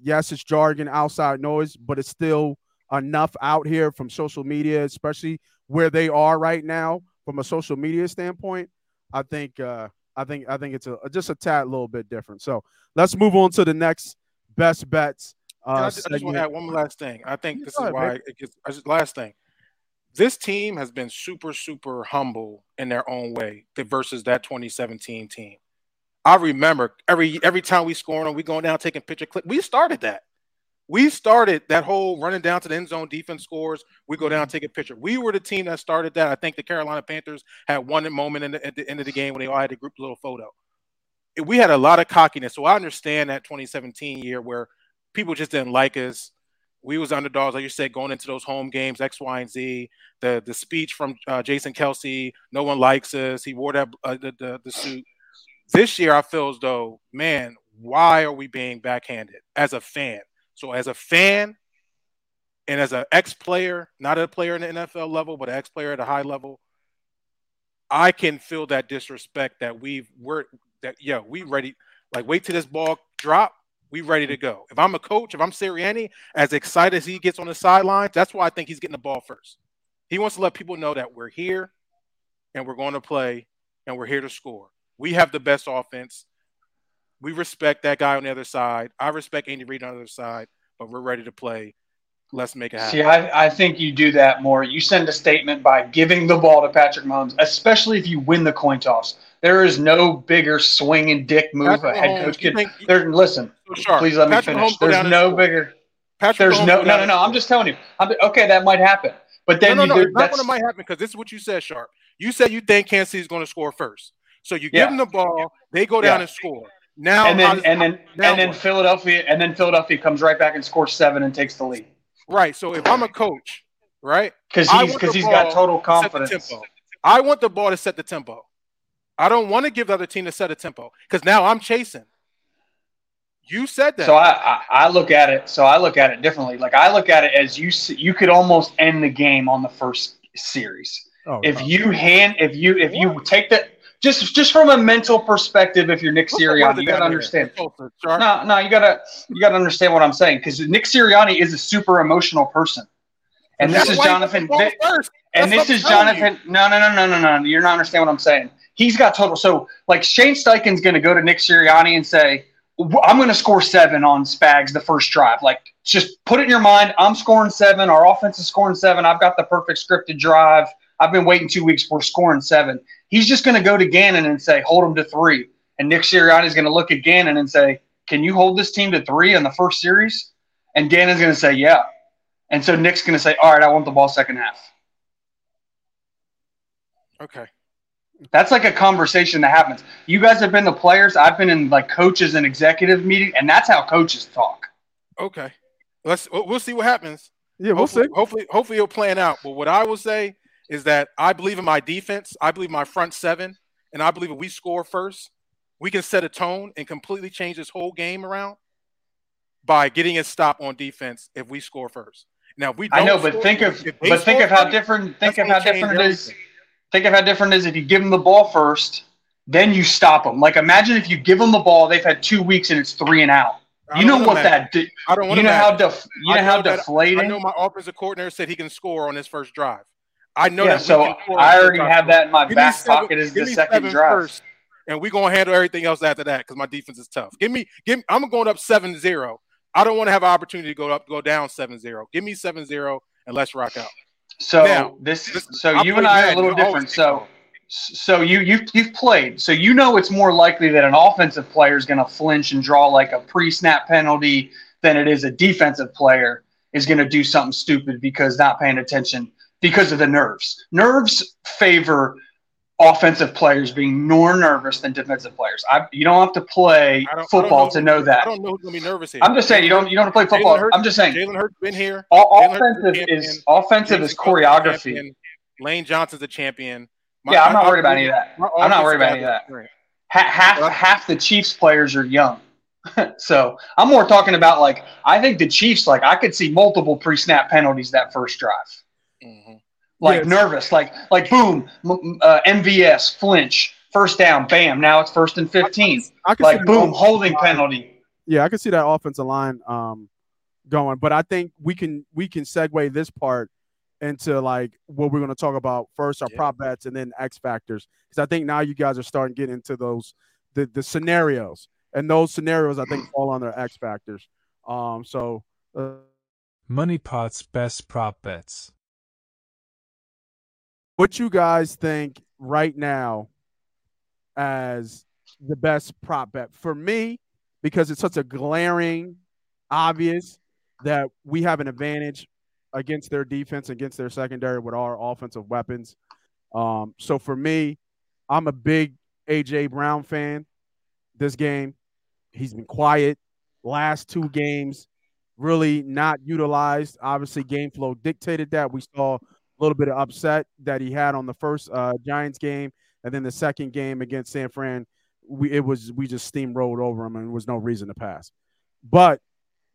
Speaker 1: Yes, it's jargon, outside noise, but it's still enough out here from social media, especially where they are right now from a social media standpoint. I think uh, I think I think it's a just a tad little bit different. So let's move on to the next best bets.
Speaker 2: And I
Speaker 1: Uh,
Speaker 2: just, I just want to add one last thing. I think
Speaker 1: Yeah,
Speaker 2: this is
Speaker 1: ahead,
Speaker 2: why
Speaker 1: man.
Speaker 2: it gets. I just, last thing, this team has been super, super humble in their own way versus that 2017 team. I remember every every time we score on them, we going down taking picture clip. We started that. We started that whole running down to the end zone defense scores. We go down, take a picture. We were the team that started that. I think the Carolina Panthers had one moment in the, at the end of the game when they all had a group little photo. We had a lot of cockiness. So I understand that 2017 year where people just didn't like us. We was underdogs, like you said, going into those home games, X, Y, and Z. The the speech from uh, Jason Kelce, no one likes us. He wore that uh, the, the the suit. This year, I feel as though, man, why are we being backhanded as a fan? So as a fan, and as an ex-player, not a player in the NFL level, but an ex-player at a high level, I can feel that disrespect that we've we're that yeah we ready like wait till this ball drop we ready to go. If I'm a coach, if I'm Sirianni, as excited as he gets on the sidelines, that's why I think he's getting the ball first. He wants to let people know that we're here and we're going to play and we're here to score. We have the best offense. We respect that guy on the other side. I respect Andy Reid on the other side, but we're ready to play. Let's make it happen.
Speaker 3: See, I, I think you do that more. You send a statement by giving the ball to Patrick Mahomes, especially if you win the coin toss. There is no bigger swing and dick move
Speaker 2: Patrick
Speaker 3: a head coach
Speaker 2: you
Speaker 3: could.
Speaker 2: think-
Speaker 3: There, listen,
Speaker 2: sharp.
Speaker 3: please let me finish.
Speaker 2: Mahomes
Speaker 3: There's no bigger.
Speaker 2: Patrick
Speaker 3: There's
Speaker 2: Mahomes
Speaker 3: no no no no. I'm just telling you. I'm, okay, that might happen, but then
Speaker 2: no, no,
Speaker 3: you,
Speaker 2: no. It's not what might happen because this is what you said, Sharp. You said you think Kansas City's going to score first. So you
Speaker 3: Yeah.
Speaker 2: give them the ball, they go down
Speaker 3: Yeah.
Speaker 2: and score. Now,
Speaker 3: and then
Speaker 2: does-
Speaker 3: and then
Speaker 2: now
Speaker 3: and then
Speaker 2: what?
Speaker 3: Philadelphia and then Philadelphia comes right back and scores seven and takes the lead.
Speaker 2: Right. So if I'm a coach right?
Speaker 3: Because he's because he's got total
Speaker 2: to set the
Speaker 3: confidence.
Speaker 2: tempo. I want the ball to set the tempo. I don't want to give the other team to set a tempo because now I'm chasing. You said that.
Speaker 3: So I, I I look at it. So I look at it differently. Like I look at it as you you could almost end the game on the first series
Speaker 1: Oh,
Speaker 3: if you hand if you if you take that just just from a mental perspective. If you're Nick Sirianni, you gotta understand. No, no, you gotta you gotta understand what I'm saying because Nick Sirianni is a super emotional person, and this is Jonathan.
Speaker 2: put the ball
Speaker 3: Vic-
Speaker 2: first.
Speaker 3: and this is
Speaker 2: what I'm telling
Speaker 3: Jonathan. No, no, no, no, no, no. You're not understanding what I'm saying. He's got total. So, like, Shane Steichen's going to go to Nick Sirianni and say, "I'm going to score seven on Spags the first drive." Like, just put it in your mind. I'm scoring seven. Our offense is scoring seven. I've got the perfect scripted drive. I've been waiting two weeks. We're scoring seven. He's just going to go to Gannon and say, "Hold him to three. And Nick Sirianni is going to look at Gannon and say, "Can you hold this team to three in the first series?" And Gannon's going to say, "Yeah." And so Nick's going to say, "All right, I want the ball second half."
Speaker 2: Okay.
Speaker 3: That's like a conversation that happens. You guys have been the players. I've been in like coaches and executive meeting, and that's how coaches talk.
Speaker 2: Okay. Let's we'll we'll see what happens.
Speaker 1: yeah, we'll
Speaker 2: hopefully,
Speaker 1: see.
Speaker 2: hopefully, hopefully it'll plan out. But what I will say is that I believe in my defense. I believe my front seven, and I believe if we score first, we can set a tone and completely change this whole game around by getting a stop on defense if we score first. Now if we don't
Speaker 3: I know, but
Speaker 2: score-
Speaker 3: think of but think of how
Speaker 2: first,
Speaker 3: different think of how different it is. Think of how different it is if you give them the ball first, then you stop them. Like imagine if you give them the ball, they've had two weeks and it's three and out. You know what that? De-
Speaker 2: I don't want
Speaker 3: you
Speaker 2: to
Speaker 3: know how def- you know how
Speaker 2: that-
Speaker 3: deflating.
Speaker 2: I know my offensive coordinator said he can score on his first drive. I know
Speaker 3: yeah,
Speaker 2: that.
Speaker 3: so
Speaker 2: can score on
Speaker 3: I already have that in my
Speaker 2: Give
Speaker 3: back
Speaker 2: seven-
Speaker 3: pocket as the second
Speaker 2: seven
Speaker 3: drive.
Speaker 2: first, and we're gonna handle everything else after that because my defense is tough. Give me, give. I'm going up 7-0. I don't want to have an opportunity to go up, go down 7-0. Give me 7-0 and let's rock out.
Speaker 3: So
Speaker 2: Now,
Speaker 3: this,
Speaker 2: this-
Speaker 3: so
Speaker 2: I
Speaker 3: you and I are a little different. So, so you you you've played, so you know it's more likely that an offensive player is going to flinch and draw like a pre-snap penalty than it is a defensive player is going to do something stupid because not paying attention because of the nerves. Nerves favor offensive players being more nervous than defensive players. I, you don't have to play football to know that.
Speaker 2: I don't know who's gonna be nervous here.
Speaker 3: I'm just saying you don't you don't have to play football.
Speaker 2: Hurts-
Speaker 3: I'm just saying
Speaker 2: Jalen Hurts been here.
Speaker 3: all, offensive is offensive is choreography.
Speaker 2: champion. Lane Johnson's a champion. My-
Speaker 3: Yeah, I'm not worried about any of that. I'm not worried about any of that. Half half the Chiefs players are young. so I'm more talking about like I think the Chiefs like I could see multiple pre-snap penalties that first drive. Like
Speaker 1: Yes.
Speaker 3: nervous, like like boom, m- uh, MVS flinch, first down, bam. Now it's first and fifteen.
Speaker 1: I can
Speaker 3: Like boom,
Speaker 1: that-
Speaker 3: holding penalty.
Speaker 1: Yeah, I can see that offensive line um going, but I think we can we can segue this part into like what we're going to talk about first our
Speaker 2: Yeah.
Speaker 1: prop bets and then X factors because I think now you guys are starting to get into those the the scenarios and those scenarios I think fall under X factors. Um, so uh,
Speaker 4: Money Pot's best prop bets.
Speaker 1: What you guys think right now as the best prop bet for me because it's such a glaring obvious that we have an advantage against their defense against their secondary with our offensive weapons. Um, so for me i'm a big aj brown fan. This game he's been quiet. Last two games really not utilized. Obviously game flow dictated that. We saw little bit of upset that he had on the first uh, Giants game, and then the second game against San Fran, we it was we just steamrolled over him, and there was no reason to pass. But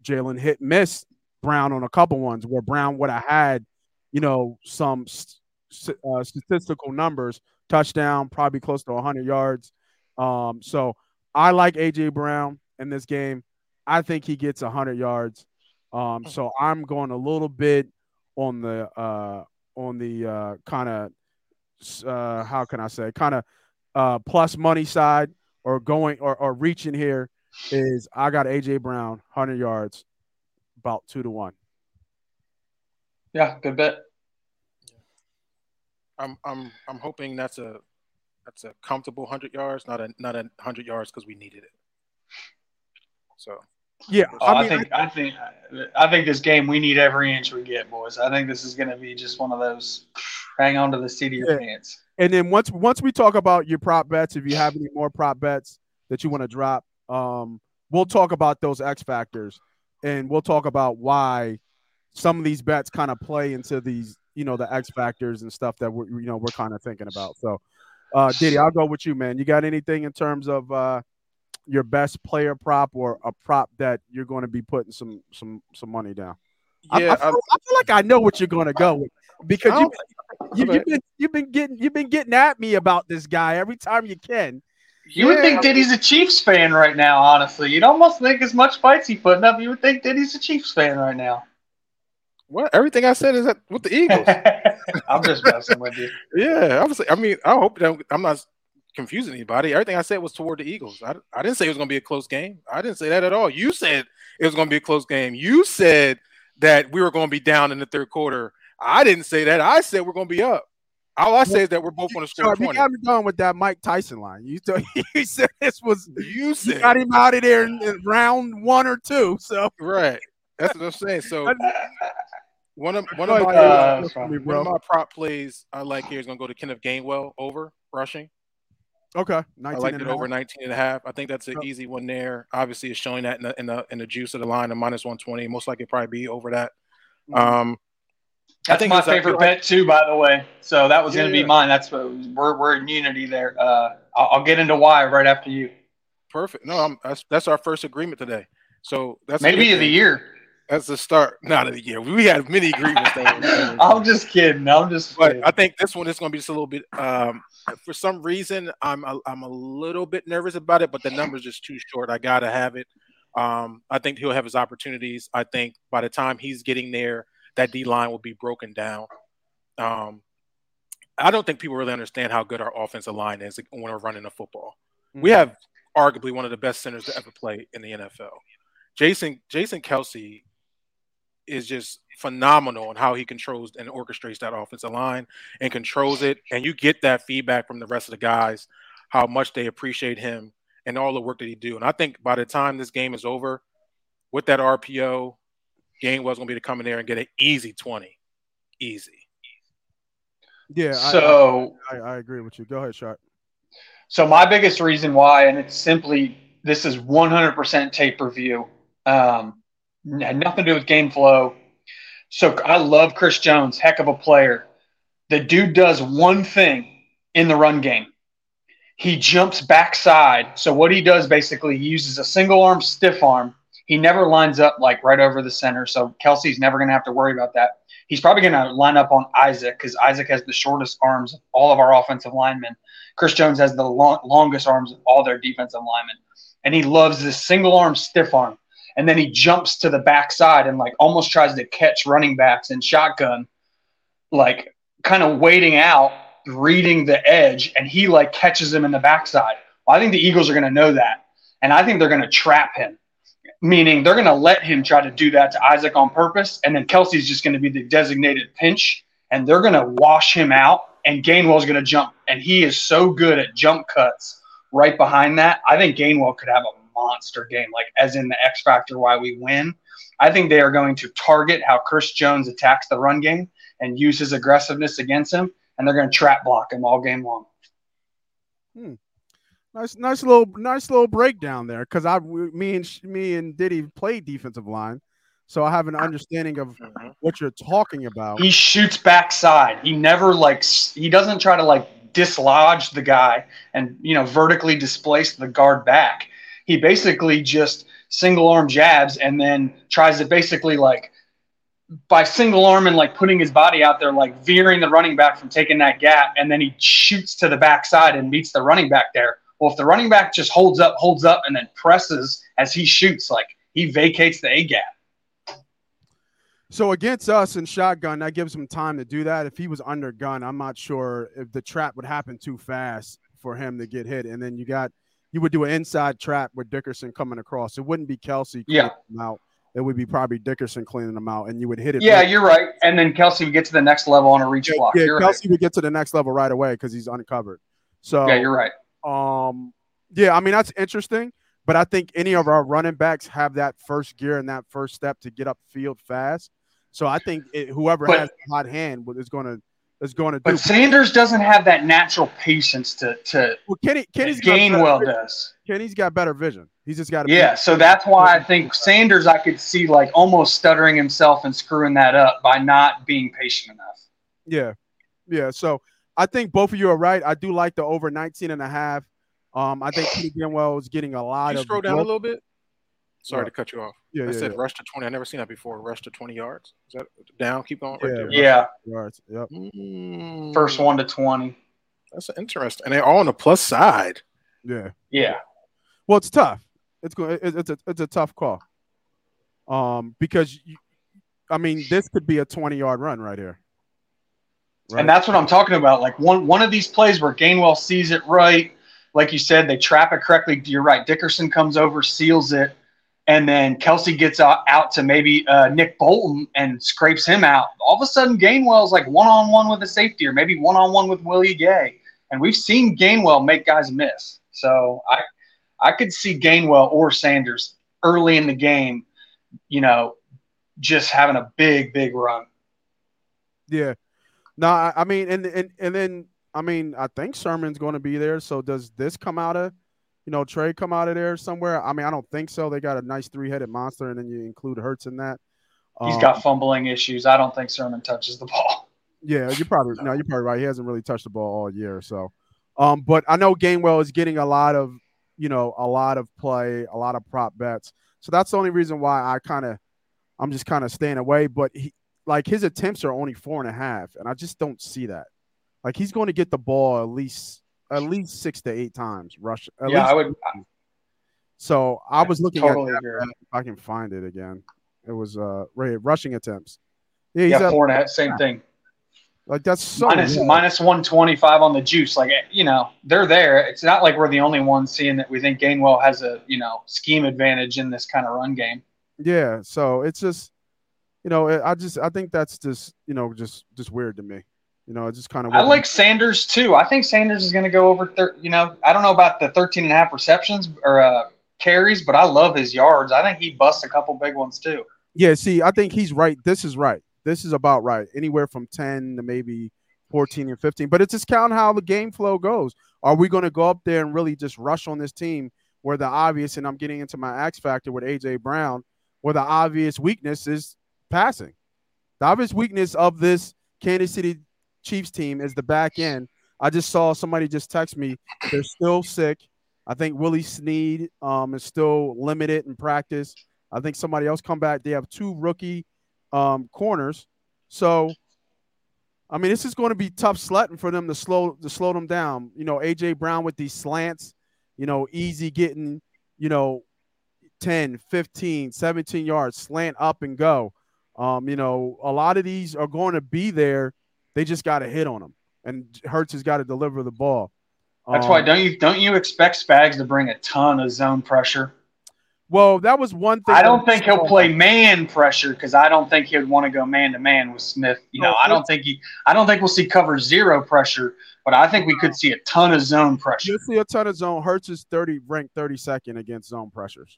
Speaker 1: Jalen hit miss Brown on a couple ones where Brown would have had, you know, some st- uh, statistical numbers, touchdown, probably close to 100 yards. Um, so I like AJ Brown in this game. I think he gets 100 yards. Um, so I'm going a little bit on the uh, on the uh, kind of uh, how can I say kind of uh, plus money side or going or, or reaching here is I got AJ Brown 100 yards about two to one.
Speaker 3: Yeah, good bet.
Speaker 2: I'm I'm I'm hoping that's a that's a comfortable hundred yards, not a not a hundred yards because we needed it. So
Speaker 1: Yeah,
Speaker 3: Oh,
Speaker 1: I
Speaker 3: I,
Speaker 1: mean,
Speaker 3: think I think I think this game we need every inch we get, boys. I think this is going to be just one of those hang on to the seat of your
Speaker 1: Yeah.
Speaker 3: pants.
Speaker 1: and then once once we talk about your prop bets, if you have any more prop bets that you want to drop, um, we'll talk about those X factors, and we'll talk about why some of these bets kind of play into these, you know, the X factors and stuff that we're you know we're kind of thinking about. So, uh, Diddy, I'll go with you, man. You got anything in terms of uh, your best player prop or a prop that you're going to be putting some some some money down?
Speaker 2: Yeah,
Speaker 1: I, I, feel, I, feel, like I know what you're going to go with because you, you, have been you've been getting you've been getting at me about this guy every time you can.
Speaker 3: You yeah. would think Diddy's a Chiefs fan right now, honestly. You'd almost think as much fights he putting up, you would think that he's a Chiefs fan right now.
Speaker 2: What everything I said is that with the Eagles.
Speaker 3: I'm just messing with you.
Speaker 2: Yeah, obviously. I mean, I hope that I'm not confusing anybody. Everything I said was toward the Eagles. I, I didn't say it was going to be a close game. I didn't say that at all. You said it was going to be a close game. You said that we were going to be down in the third quarter. I didn't say that. I said we're going to be up. All I say is that we're both going to score.
Speaker 1: You got me going with that Mike Tyson line. You, you said this was
Speaker 2: you said
Speaker 1: you got him out of there in, in, round one or two. So
Speaker 2: right, that's what I'm saying. So one of one of my uh, one of my prop plays I like here is going to go to Kenneth Gainwell over rushing.
Speaker 1: Okay,
Speaker 2: I like it over 19 and a half. I think that's an easy one there. Obviously, it's showing that in the in the, in the juice of the line of minus 120. Most likely, probably be over that. Mm-hmm. Um,
Speaker 3: that's I think my favorite bet too, by the way. So that was yeah, going to be mine. That's what we're we're in unity there. Uh, I'll, I'll, get into why right after you.
Speaker 2: Perfect. No, I'm, that's that's our first agreement today. So that's
Speaker 3: maybe of the year.
Speaker 2: That's the start, not of the year. We had many agreements.
Speaker 3: I'm just kidding. I'm just.
Speaker 2: But
Speaker 3: kidding.
Speaker 2: I think this one is going to be just a little bit. Um, for some reason, I'm a, I'm a little bit nervous about it, but the number's just too short. I gotta have it. Um, I think he'll have his opportunities. I think by the time he's getting there, that D line will be broken down. Um, I don't think people really understand how good our offensive line is when we're running the football. Mm-hmm. We have arguably one of the best centers to ever play in the NFL. Jason Jason Kelce is just phenomenal in how he controls and orchestrates that offensive line and controls it. And you get that feedback from the rest of the guys, how much they appreciate him and all the work that he do. And I think by the time this game is over, with that RPO, Gainwell's gonna be to come in there and get an easy 20. Easy.
Speaker 1: Yeah,
Speaker 3: so
Speaker 1: I, I, I agree with you. Go ahead, Sharp.
Speaker 3: So my biggest reason why, and it's simply this is 100% tape review. Um, had nothing to do with game flow. So I love Chris Jones, heck of a player. The dude does one thing in the run game. He jumps backside. So what he does basically, he uses a single arm stiff arm. He never lines up like right over the center. So Kelce's never going to have to worry about that. He's probably going to line up on Isaac because Isaac has the shortest arms of all of our offensive linemen. Chris Jones has the long, longest arms of all their defensive linemen. And he loves this single arm stiff arm and then he jumps to the backside and like almost tries to catch running backs in shotgun, like kind of waiting out, reading the edge, and he like catches him in the backside. Well, I think the Eagles are going to know that, and I think they're going to trap him, meaning they're going to let him try to do that to Isaac on purpose, and then Kelce's just going to be the designated pinch, and they're going to wash him out, and Gainwell's going to jump, and he is so good at jump cuts right behind that. I think Gainwell could have a monster game, like as in the X factor why we win. I think they are going to target how Chris Jones attacks the run game and use his aggressiveness against him, and they're going to trap block him all game long.
Speaker 1: Hmm. Nice, nice little, nice little breakdown there. Because I, me and me and Diddy played defensive line, so I have an understanding of mm-hmm. what you're talking about.
Speaker 3: He shoots backside. He never like he doesn't try to like dislodge the guy and you know vertically displace the guard back he basically just single arm jabs and then tries to basically like by single arm and like putting his body out there, like veering the running back from taking that gap, and then he shoots to the backside and meets the running back there. Well, if the running back just holds up, holds up, and then presses as he shoots, like he vacates the A gap.
Speaker 1: So against us in shotgun, that gives him time to do that. If he was under gun, I'm not sure if the trap would happen too fast for him to get hit. And then you got you would do an inside trap with Dickerson coming across. It wouldn't be Kelce
Speaker 3: yeah.
Speaker 1: out. It would be probably Dickerson cleaning them out, and you would hit it.
Speaker 3: Yeah, right. you're right. And then Kelce would get to the next level on a reach
Speaker 1: yeah,
Speaker 3: block.
Speaker 1: Yeah,
Speaker 3: you're
Speaker 1: Kelce
Speaker 3: right.
Speaker 1: would get to the next level right away because he's uncovered. So
Speaker 3: yeah, you're right.
Speaker 1: Um, yeah, I mean that's interesting, but I think any of our running backs have that first gear and that first step to get up field fast. So I think it, whoever but, has the hot hand is going to is going to do.
Speaker 3: But Sanders doesn't have that natural patience to to
Speaker 1: well, Kenny Kenny's
Speaker 3: Gainwell does.
Speaker 1: Kenny's got better vision. He's just got to
Speaker 3: yeah. So that's why I think Sanders I could see like almost stuttering himself and screwing that up by not being patient enough.
Speaker 1: Yeah, yeah. So I think both of you are right. I do like the over 19 and a half. Um, I think Kenny Gainwell is getting a lot
Speaker 2: Can you
Speaker 1: of.
Speaker 2: scroll down a little bit. Sorry
Speaker 1: Yeah.
Speaker 2: to cut you off.
Speaker 1: Yeah,
Speaker 2: I
Speaker 1: yeah,
Speaker 2: said
Speaker 1: yeah.
Speaker 2: rush to 20. i never seen that before. Rush to 20 yards. Is that down? Keep going. Right
Speaker 1: Yeah.
Speaker 3: Yeah,
Speaker 1: yards. Yep.
Speaker 2: Mm,
Speaker 3: first one to twenty.
Speaker 2: That's interesting. And they're all on the plus side.
Speaker 1: Yeah.
Speaker 3: Yeah,
Speaker 1: Well, it's tough. It's go- it- it's a it's a tough call. Um, because you, I mean, this could be a 20 yard run right here. Right?
Speaker 3: and that's what I'm talking about. Like one one of these plays where Gainwell sees it right, like you said, they trap it correctly. You're right. Dickerson comes over, seals it, and then Kelce gets out, to maybe uh, Nick Bolton and scrapes him out. All of a sudden, Gainwell's like one on one with a safety, or maybe one on one with Willie Gay. And we've seen Gainwell make guys miss. So I I could see Gainwell or Sanders early in the game, you know, just having a big, big run.
Speaker 1: Yeah. No, I, I mean, and and and then I mean, I think Sermon's going to be there. So does this come out of, you know, Trey come out of there somewhere? I mean, I don't think so. They got a nice three headed monster, and then you include Hurts in that.
Speaker 3: He's
Speaker 1: Um,
Speaker 3: got fumbling issues. I don't think Sermon touches the ball.
Speaker 1: Yeah, you're probably no, you're probably right. He hasn't really touched the ball all year, so. Um, but I know Gainwell is getting a lot of, you know, a lot of play, a lot of prop bets. So that's the only reason why I kind of, I'm just kind of staying away. But he, like, his attempts are only four and a half, and I just don't see that. Like, he's going to get the ball at least, at least six to eight times rush.
Speaker 3: yeah, I would
Speaker 1: So I was looking
Speaker 3: totally
Speaker 1: at that, if I can find it again. It was uh right, rushing attempts. Yeah, he's
Speaker 3: Yeah, four and a half, same thing.
Speaker 1: like that's so
Speaker 3: Minus minus one twenty five on the juice. Like you know, they're there. It's not like we're the only ones seeing that we think Gainwell has a you know scheme advantage in this kind of run game.
Speaker 1: Yeah, so it's just, you know, I just I think that's just you know just just weird to me. You know, it's just kind of.
Speaker 3: I like Sanders too. I think Sanders is going to go over. Thir- you know, I don't know about the 13 and a half receptions or uh, carries, but I love his yards. I think he busts a couple big ones too.
Speaker 1: Yeah, see, I think he's right. This is right. This is about right. Anywhere from ten to maybe fourteen and fifteen. But it's just counting how the game flow goes. Are we going to go up there and really just rush on this team where the obvious, and I'm getting into my X factor with AJ Brown, where the obvious weakness is passing. The obvious weakness of this Kansas City Chiefs team is the back end. I just saw somebody just text me. They're still sick. I think Willie Sneed um, is still limited in practice. I think somebody else come back. They have two rookie um, corners. So, I mean, this is going to be tough sledding for them to slow to slow them down. You know, AJ Brown with these slants, you know, easy getting, you know, 10, 15, 17 yards, slant up and go. Um, you know, a lot of these are going to be there. They just got to hit on him, And Hurts has got to deliver the ball.
Speaker 3: That's
Speaker 1: Um,
Speaker 3: why don't you don't you expect Spags to bring a ton of zone pressure?
Speaker 1: Well, that was one thing.
Speaker 3: I don't think he'll play man pressure because I don't think he'd want to go man to man with Smith. You know, I don't think he. I don't think we'll see cover zero pressure, but I think we could see a ton of zone pressure.
Speaker 1: You'll see a ton of zone. Hurts is 30 ranked 32nd against zone pressures.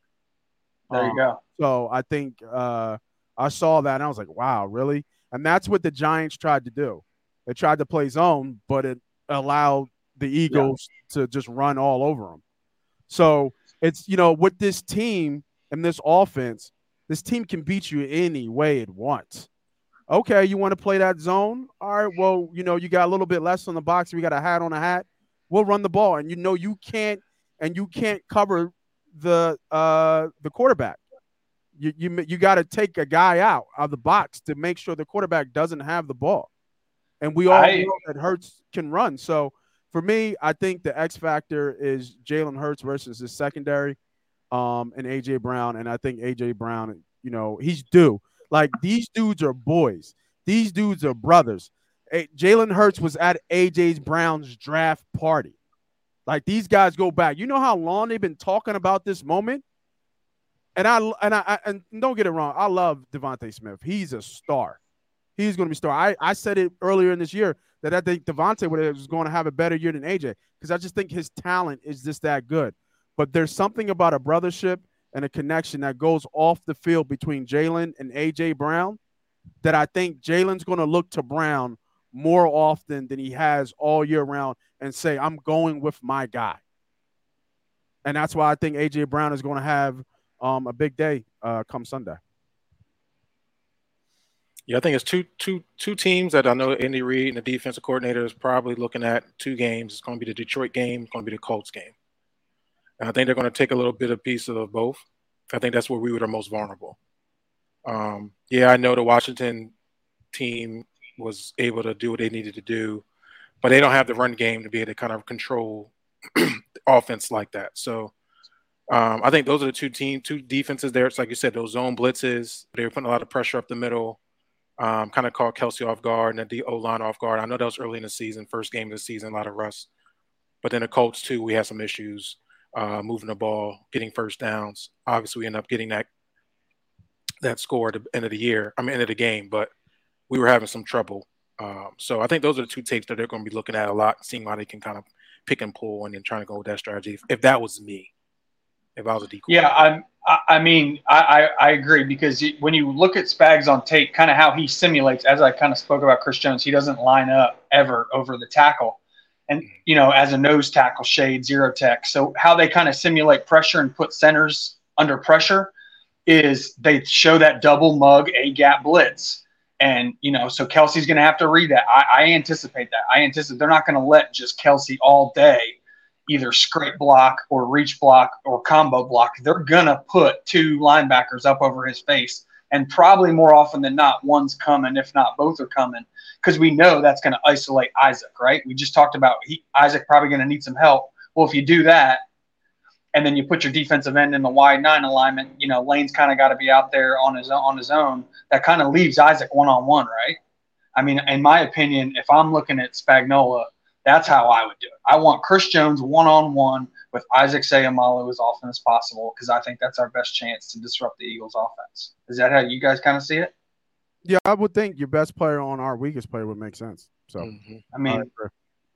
Speaker 3: There
Speaker 1: Um,
Speaker 3: you go.
Speaker 1: So I think uh, I saw that and I was like, wow, really? And that's what the Giants tried to do. They tried to play zone, but it allowed the Eagles to just run all over them. So it's, you know, with this team and this offense, this team can beat you any way it wants. Okay, you want to play that zone? All right, well, you know, you got a little bit less on the box. We got a hat on a hat. We'll run the ball. And you know you can't and you can't cover the uh the quarterback. You you you got to take a guy out of the box to make sure the quarterback doesn't have the ball. And we all
Speaker 3: I-
Speaker 1: know that Hurts can run. So for me, I think the X factor is Jalen Hurts versus his secondary, um, and AJ Brown. And I think AJ Brown, you know, he's due. Like these dudes are boys. These dudes are brothers. Jalen Hurts was at AJ Brown's draft party. Like these guys go back. You know how long they've been talking about this moment. And I and I, I and don't get it wrong. I love DeVonta Smith. He's a star. He's going to be star. I, I said it earlier in this year that I think DeVonta was going to have a better year than AJ because I just think his talent is just that good. But there's something about a brothership and a connection that goes off the field between Jalen and AJ Brown that I think Jalen's going to look to Brown more often than he has all year round and say, I'm going with my guy. And that's why I think AJ Brown is going to have um, a big day uh, come Sunday.
Speaker 2: Yeah, I think it's two two two teams that I know Andy Reid and the defensive coordinator is probably looking at two games. It's going to be the Detroit game, it's going to be the Colts game. And I think they're going to take a little bit of piece of both. I think that's where we were the most vulnerable. Um, yeah, I know the Washington team was able to do what they needed to do, but they don't have the run game to be able to kind of control offense like that. So um, I think those are the two team, two defenses there. It's like you said, those zone blitzes. They were putting a lot of pressure up the middle. Um, kind of caught Kelce off guard and the O line off guard. I know that was early in the season, first game of the season, a lot of rust. But then the Colts too, we had some issues uh, moving the ball, getting first downs. Obviously, we end up getting that that score at the end of the year. I mean, end of the game, but we were having some trouble. Um, so I think those are the two tapes that they're going to be looking at a lot, seeing how they can kind of pick and pull and then trying to go with that strategy. If that was me, if I was a decoy.
Speaker 3: Yeah, I'm. I mean, I, I, I agree because when you look at Spags on tape, kind of how he simulates, as I kind of spoke about Chris Jones, he doesn't line up ever over the tackle, and mm-hmm. you know, as a nose tackle shade zero tech. So how they kind of simulate pressure and put centers under pressure is they show that double mug a gap blitz. And, you know, so Kelce's going to have to read that. I, I anticipate that. I anticipate they're not going to let just Kelce all day either scrape block or reach block or combo block. They're going to put two linebackers up over his face. And probably more often than not, one's coming, if not both are coming, because we know that's going to isolate Isaac, right? We just talked about he, Isaac probably going to need some help. Well, if you do that, and then you put your defensive end in the wide nine alignment. You know, Lane's kind of got to be out there on his on his own. That kind of leaves Isaac one on one, right? I mean, in my opinion, if I'm looking at Spagnuolo, that's how I would do it. I want Chris Jones one on one with Isaac Seumalo as often as possible because I think that's our best chance to disrupt the Eagles' offense. Is that how you guys kind of see it?
Speaker 1: Yeah, I would think your best player on our weakest player would make sense. So, mm-hmm.
Speaker 3: I mean,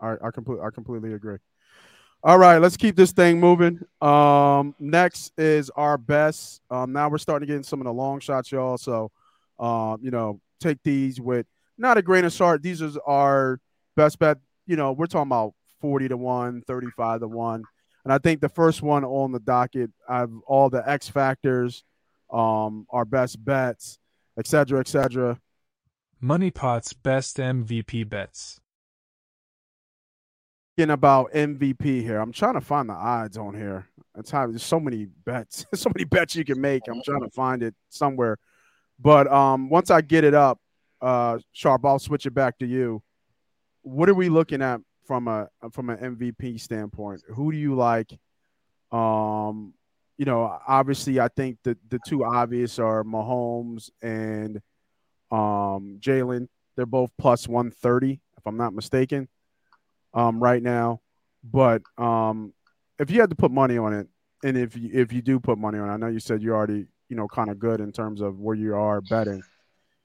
Speaker 1: I, I, I, completely, I completely agree. All right, let's keep this thing moving. Um, next is our best. Um, now we're starting to get in some of the long shots, y'all. So, um, you know, take these with not a grain of salt. These are our best bet. You know, we're talking about 40 to 1, 35 to 1. And I think the first one on the docket, I've all the X factors, um, our best bets, et cetera, et cetera.
Speaker 4: Money Pot's best MVP bets
Speaker 1: about MVP here. I'm trying to find the odds on here. It's how there's so many bets, so many bets you can make. I'm trying to find it somewhere. But um, once I get it up, uh, Sharp, I'll switch it back to you. What are we looking at from a from an MVP standpoint? Who do you like? Um, you know, obviously, I think the the two obvious are Mahomes and um, Jalen. They're both plus 130, if I'm not mistaken um, right now. But um, if you had to put money on it, and if you, if you do put money on it, I know you said you're already you know kind of good in terms of where you are betting.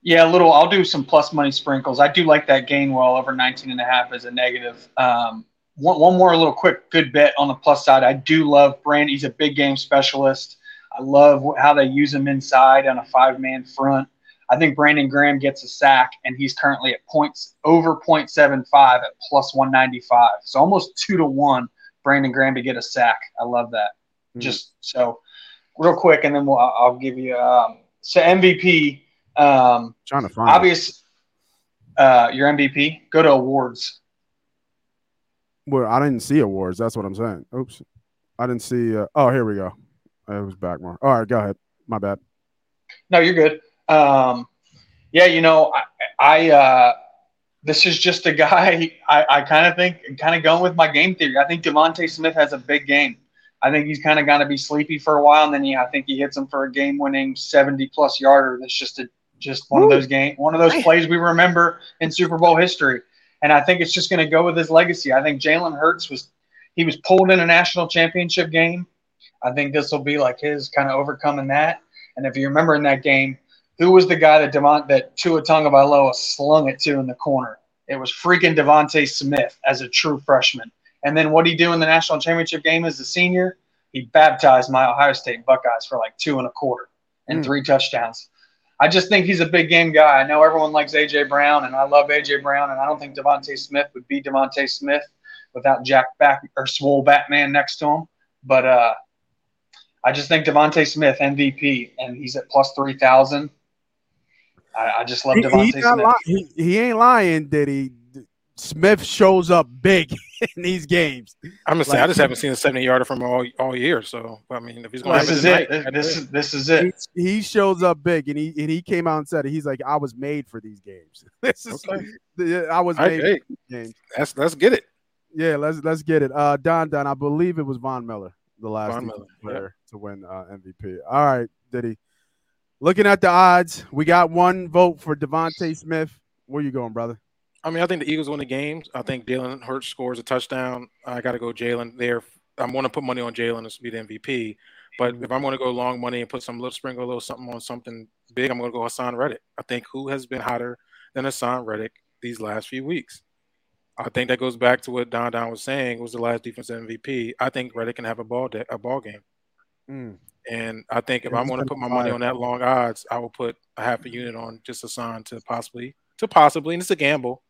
Speaker 3: Yeah, a little. I'll do some plus money sprinkles. I do like that Gainwell over 19 and a half as a negative. Um, one, one more little quick good bet on the plus side. I do love Brand. He's a big game specialist. I love how they use him inside on a five man front. I think Brandon Graham gets a sack, and he's currently at points over 0.75 at plus 195. So almost two to one, Brandon Graham to get a sack. I love that. Mm-hmm. Just so real quick, and then we'll, I'll give you um, so MVP. Um,
Speaker 1: trying to find
Speaker 3: obvious. Uh, your MVP. Go to awards.
Speaker 1: Well, I didn't see awards. That's what I'm saying. Oops, I didn't see. Uh, oh, here we go. It was back more. All right, go ahead. My bad.
Speaker 3: No, you're good. Um, yeah, you know, I, I uh, this is just a guy. I, I kind of think, kind of going with my game theory. I think DeVonta Smith has a big game. I think he's kind of going to be sleepy for a while, and then he, I think he hits him for a game-winning seventy-plus yarder. That's just a just one Woo. of those game, one of those plays we remember in Super Bowl history. And I think it's just going to go with his legacy. I think Jalen Hurts was he was pulled in a national championship game. I think this will be like his kind of overcoming that. And if you remember in that game, who was the guy that Devont that Tua Tagovailoa slung it to in the corner? It was freaking DeVonta Smith as a true freshman. And then what he do in the national championship game as a senior? He baptized my Ohio State Buckeyes for like two and a quarter and mm. three touchdowns. I just think he's a big game guy. I know everyone likes AJ Brown, and I love AJ Brown, and I don't think DeVonta Smith would be DeVonta Smith without Jack back or Swole Batman next to him. But uh, I just think DeVonta Smith MVP, and he's at plus three thousand. I, I, just love DeVonta Smith.
Speaker 1: Li- he, he ain't lying, did he? Smith shows up big in these games.
Speaker 2: I'm gonna say I just haven't seen a 70 yarder from all all year. So I mean, if he's going to
Speaker 3: this is it. this is this is it.
Speaker 1: He, he, shows up big, and he and he came out and said it. He's like, I was made for these games. this is okay. I was made
Speaker 2: hey, for these games. Let's let's get it.
Speaker 1: Yeah, let's let's get it. Uh, Don Don, I believe it was Von Miller, the last Miller, player yeah. to win uh, MVP. All right, Diddy. Looking at the odds, we got one vote for DeVonta Smith. Where you going, brother?
Speaker 2: I mean, I think the Eagles win the game. I think Jalen Hurts scores a touchdown. I got to go Jalen there. I'm going to put money on Jalen to be the MVP. But if I'm going to go long money and put some little sprinkle a little something on something big, I'm going to go Haason Reddick. I think who has been hotter than Haason Reddick these last few weeks? I think that goes back to what Don Don was saying was the last defensive MVP. I think Reddick can have a ball de- a ball game. Mm. And I think if I'm going to put my money on that long odds, I will put a half a unit on just Haason to possibly to possibly, and it's a gamble,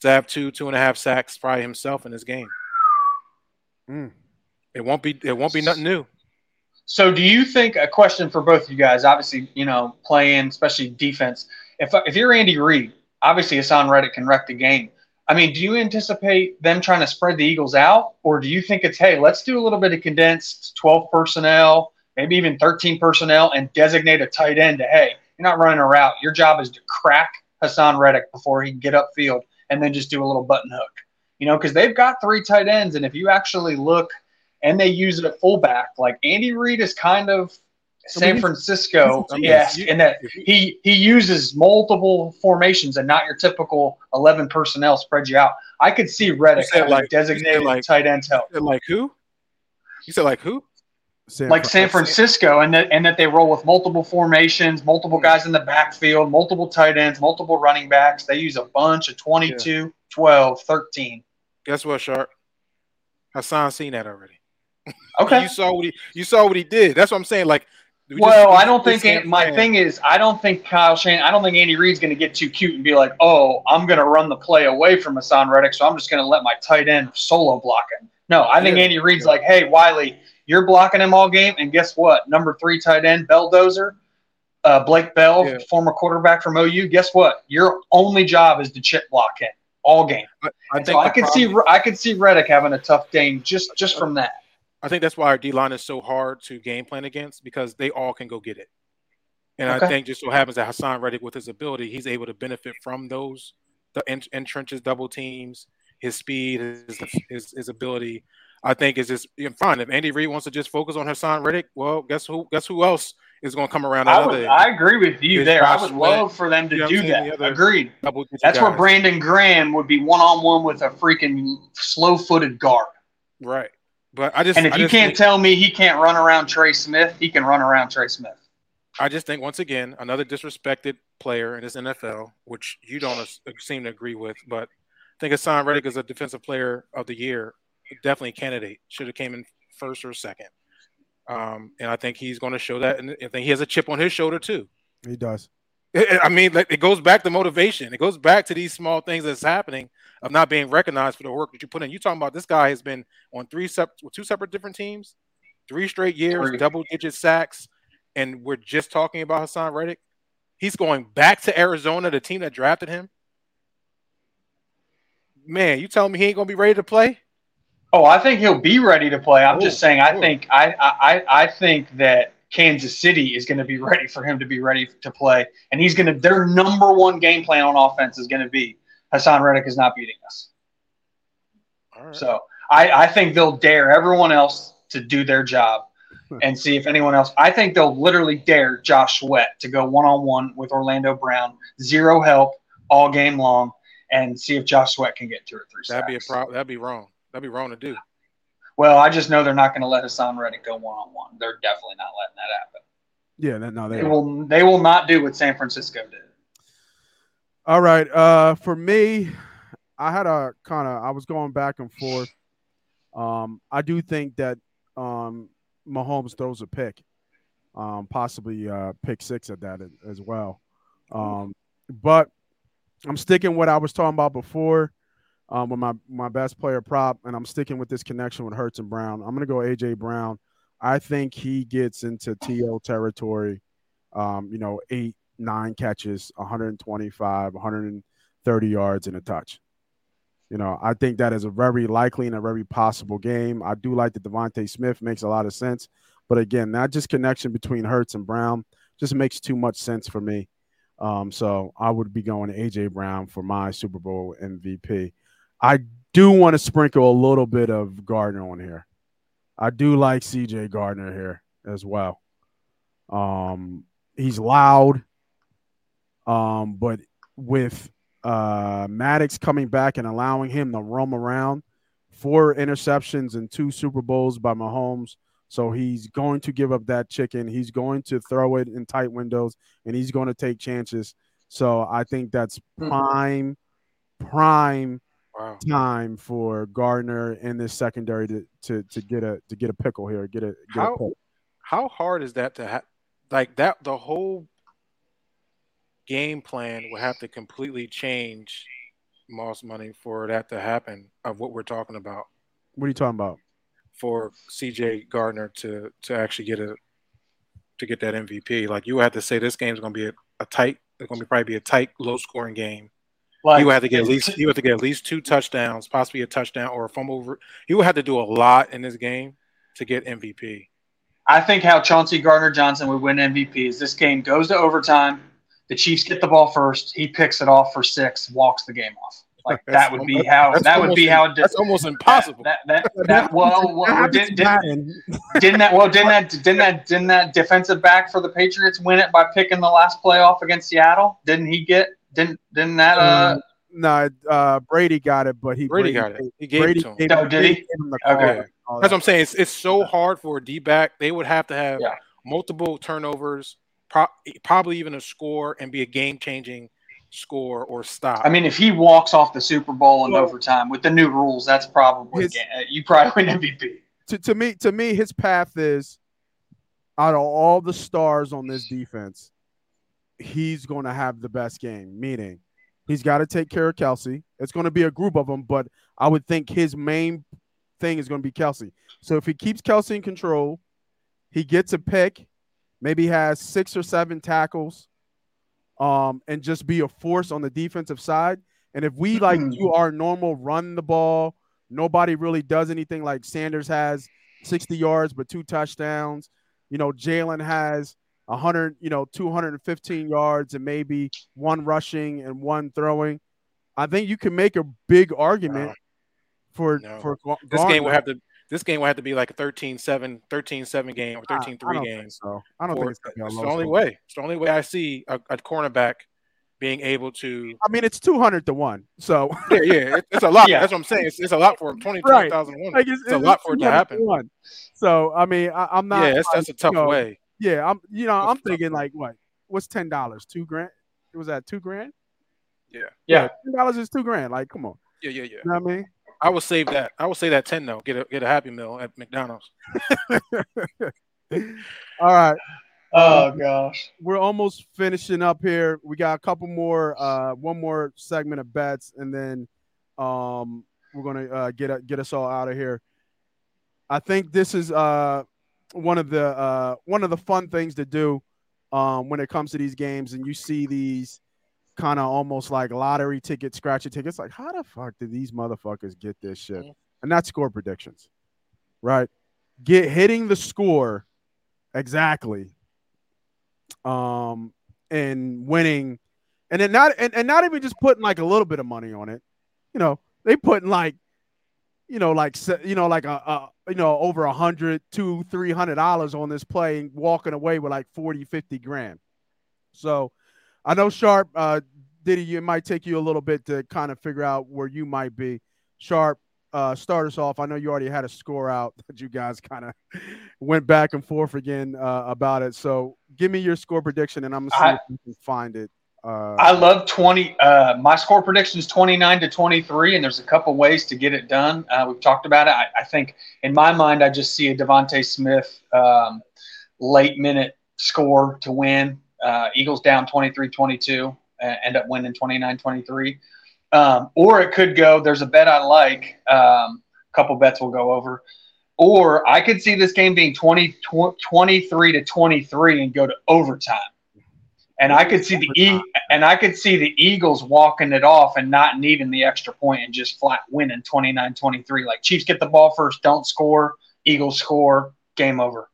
Speaker 2: to have two, two and a half sacks probably himself in this game. Mm. It won't be it won't be nothing new.
Speaker 3: So do you think a question for both of you guys, obviously, you know, playing, especially defense, if if you're Andy Reid, obviously Haason Reddick can wreck the game. I mean, do you anticipate them trying to spread the Eagles out, or do you think it's hey, let's do a little bit of condensed 12 personnel, maybe even 13 personnel, and designate a tight end to hey, you're not running a route. Your job is to crack Haason Reddick before he can get upfield and then just do a little button hook. You know, because they've got three tight ends, and if you actually look and they use it at fullback, like Andy Reid is kind of San Francisco, yes, in that he he uses multiple formations and not your typical eleven personnel spread you out. I could see Reddick like designated like, tight ends help.
Speaker 2: Like who? You said like who?
Speaker 3: San like San Francisco, and that and that they roll with multiple formations, multiple hmm. guys in the backfield, multiple tight ends, multiple running backs. They use a bunch of 22, yeah. 12, 13.
Speaker 2: Guess what, Sharp? Haason seen that already.
Speaker 3: Okay.
Speaker 2: you saw what he you saw what he did. That's what I'm saying. Like
Speaker 3: we well, just, I don't think my thing is I don't think Kyle Shane I don't think Andy Reid's going to get too cute and be like, oh, I'm going to run the play away from Haason Reddick, so I'm just going to let my tight end solo block him. No, I think yeah. Andy Reid's yeah. like, hey, Wiley, you're blocking him all game, and guess what? Number three tight end, Belldozer, uh, Blake Bell, yeah. former quarterback from OU. Guess what? Your only job is to chip block him all game. I, I so I could see I could see Reddick having a tough game just just from that.
Speaker 2: I think that's why our D line is so hard to game plan against because they all can go get it. And okay. I think just so happens that Haason Reddick, with his ability, he's able to benefit from those the entrenches, double teams, his speed, his, his, his ability. I think is just fine. If Andy Reid wants to just focus on Haason Reddick, well, guess who? Guess who else is going to come around?
Speaker 3: I, would, I agree with you there. I would love for them to you know do that. Agreed. That's guys. where Brandon Graham would be one on one with a freaking slow footed guard.
Speaker 2: Right. But I just
Speaker 3: and if
Speaker 2: I
Speaker 3: you can't think, tell me he can't run around Trey Smith, he can run around Trey Smith.
Speaker 2: I just think once again another disrespected player in this NFL, which you don't seem to agree with, but I think Haason Reddick is a defensive player of the year definitely a candidate. Should have came in first or second. Um, and I think he's going to show that. And I think he has a chip on his shoulder too.
Speaker 1: He does.
Speaker 2: I mean, it goes back to motivation. It goes back to these small things that's happening of not being recognized for the work that you put in. You talking about this guy has been on three sep- two separate different teams, three straight years, three. double digit sacks, and we're just talking about Haason Reddick. He's going back to Arizona, the team that drafted him. Man, you telling me he ain't gonna be ready to play?
Speaker 3: Oh, I think he'll be ready to play. I'm just oh, saying. I think I, I I think that Kansas City is going to be ready for him to be ready to play, and he's going to. Their number one game plan on offense is going to be Haason Reddick is not beating us. So I, I think they'll dare everyone else to do their job hmm. and see if anyone else. I think they'll literally dare Josh Sweat to go one on one with Orlando Brown, zero help all game long, and see if Josh Sweat can get two or three.
Speaker 2: That'd be a problem. That'd be wrong. That'd be wrong to do.
Speaker 3: Well, I just know they're not going to let Haason Reddick go one on one. They're definitely not letting that happen.
Speaker 1: Yeah, no,
Speaker 3: they, they will. They will not do what San Francisco did.
Speaker 1: All right. Uh, for me, I had a kind of. I was going back and forth. Um, I do think that um, Mahomes throws a pick. um, possibly uh, pick six at that as well. Um, but I'm sticking what I was talking about before um, with my my best player prop, and I'm sticking with this connection with Hurts and Brown. I'm gonna go AJ Brown. I think he gets into TO territory. Um, you know, eight, nine catches, 125, 130 yards, and a touch. You know, I think that is a very likely and a very possible game. I do like that DeVonta Smith makes a lot of sense, but again, that just connection between Hurts and Brown just makes too much sense for me. Um, so I would be going to AJ Brown for my Super Bowl MVP. I do want to sprinkle a little bit of Gardner on here. I do like CJ Gardner here as well. Um, he's loud, um, but with uh, Maddox coming back and allowing him to roam around, four interceptions and two Super Bowls by Mahomes – so he's going to give up that chicken. He's going to throw it in tight windows and he's going to take chances. So I think that's hmm. prime, prime wow. time for Gardner in this secondary to, to to get a to get a pickle here. Get a get
Speaker 2: how
Speaker 1: a
Speaker 2: how hard is that to have? Like that, the whole game plan will have to completely change Moss money for that to happen. Of what we're talking about.
Speaker 1: What are you talking about?
Speaker 2: for CJ Gardner to to actually get a to get that MVP. Like you had to say this game's going to be a, a tight. It's going to be probably be a tight, low scoring game. Like, you have to get at least you have to get at least two touchdowns, possibly a touchdown or a fumble. You would have to do a lot in this game to get MVP.
Speaker 3: I think how Chauncey Gardner Johnson would win MVP is this game goes to overtime. The Chiefs get the ball first. He picks it off for six, walks the game off. Like that would be how that would be how
Speaker 2: that's almost impossible.
Speaker 3: That that, that, that well, well did, didn't that well didn't that didn't that didn't that defensive back for the Patriots win it by picking the last playoff against Seattle? Didn't he get didn't didn't that uh
Speaker 1: um, no, uh, Brady got it, but he
Speaker 2: Brady, Brady got it. He gave
Speaker 3: Brady
Speaker 2: it to him.
Speaker 3: Oh, did he?
Speaker 2: Okay. That's what I'm saying. It's, it's so hard for a D back. They would have to have
Speaker 3: yeah.
Speaker 2: multiple turnovers, pro- probably even a score, and be a game changing score or stop.
Speaker 3: I mean, if he walks off the Super Bowl in well, overtime with the new rules, that's probably his, you probably win MVP.
Speaker 1: To, to me, to me, his path is out of all the stars on this defense, he's going to have the best game. Meaning, he's got to take care of Kelce. It's going to be a group of them, but I would think his main thing is going to be Kelce. So if he keeps Kelce in control, he gets a pick, maybe has six or seven tackles um, and just be a force on the defensive side. And if we like mm-hmm. do our normal run the ball, nobody really does anything like Sanders has 60 yards but two touchdowns. You know, Jalen has 100, you know, 215 yards and maybe one rushing and one throwing. I think you can make a big argument no. for no. for
Speaker 2: this game will have to this game will have to be like a 13-7, 13-7 game or 13-3 game.
Speaker 1: So I don't think it's,
Speaker 2: it's the only way. It's the only way I see a, a, cornerback being able to.
Speaker 1: I mean, it's two hundred to one. So
Speaker 2: yeah, yeah, it, it's a lot. yeah. That's what I'm saying. It's, it's a lot for him. Twenty right. thousand one. Like it's, it's, a lot for it to happen.
Speaker 1: So I mean, I, am not.
Speaker 2: Yeah, that's, that's a tough you know, way.
Speaker 1: Yeah, I'm. You know, I'm thinking like what? What's ten dollars? Two grand? It was that two grand?
Speaker 2: Yeah.
Speaker 3: Yeah.
Speaker 1: Ten dollars is two grand. Like, come on.
Speaker 2: Yeah, yeah, yeah.
Speaker 1: You know what I mean?
Speaker 2: I would save that. I would say that ten though. Get a get a Happy Meal at McDonald's.
Speaker 1: All right.
Speaker 3: Oh gosh.
Speaker 1: We're almost finishing up here. We got a couple more, uh, one more segment of bets, and then um, we're gonna uh, get get us all out of here. I think this is uh, one of the uh, one of the fun things to do um, when it comes to these games, and you see these kind of almost like lottery ticket, scratchy tickets. Like, how the fuck did these motherfuckers get this shit? And that's score predictions, right? Get hitting the score exactly, um, and winning, and then not and, and not even just putting like a little bit of money on it. You know, they putting like, you know, like you know, like a, a you know over a hundred, two, three hundred dollars on this play and walking away with like 40, 50 grand. So I know Sharp, uh, Diddy, it might take you a little bit to kind of figure out where you might be. Sharp, uh, start us off. I know you already had a score out that you guys kind of went back and forth again uh, about it. So give me your score prediction, and I'm gonna see I, if you can find it. Uh,
Speaker 3: I love 20. Uh, my score prediction is 29 to 23, and there's a couple ways to get it done. Uh, we've talked about it. I, I, think in my mind, I just see a DeVonta Smith um, late minute score to win. Uh, Eagles down 23-22, uh, end up winning 29-23. Um, or it could go. There's a bet I like. Um, a couple bets will go over. Or I could see this game being 20, 23 to 23 and go to overtime. And I could see the e- and I could see the Eagles walking it off and not needing the extra point and just flat winning 29-23. Like Chiefs get the ball first, don't score, Eagles score, game over.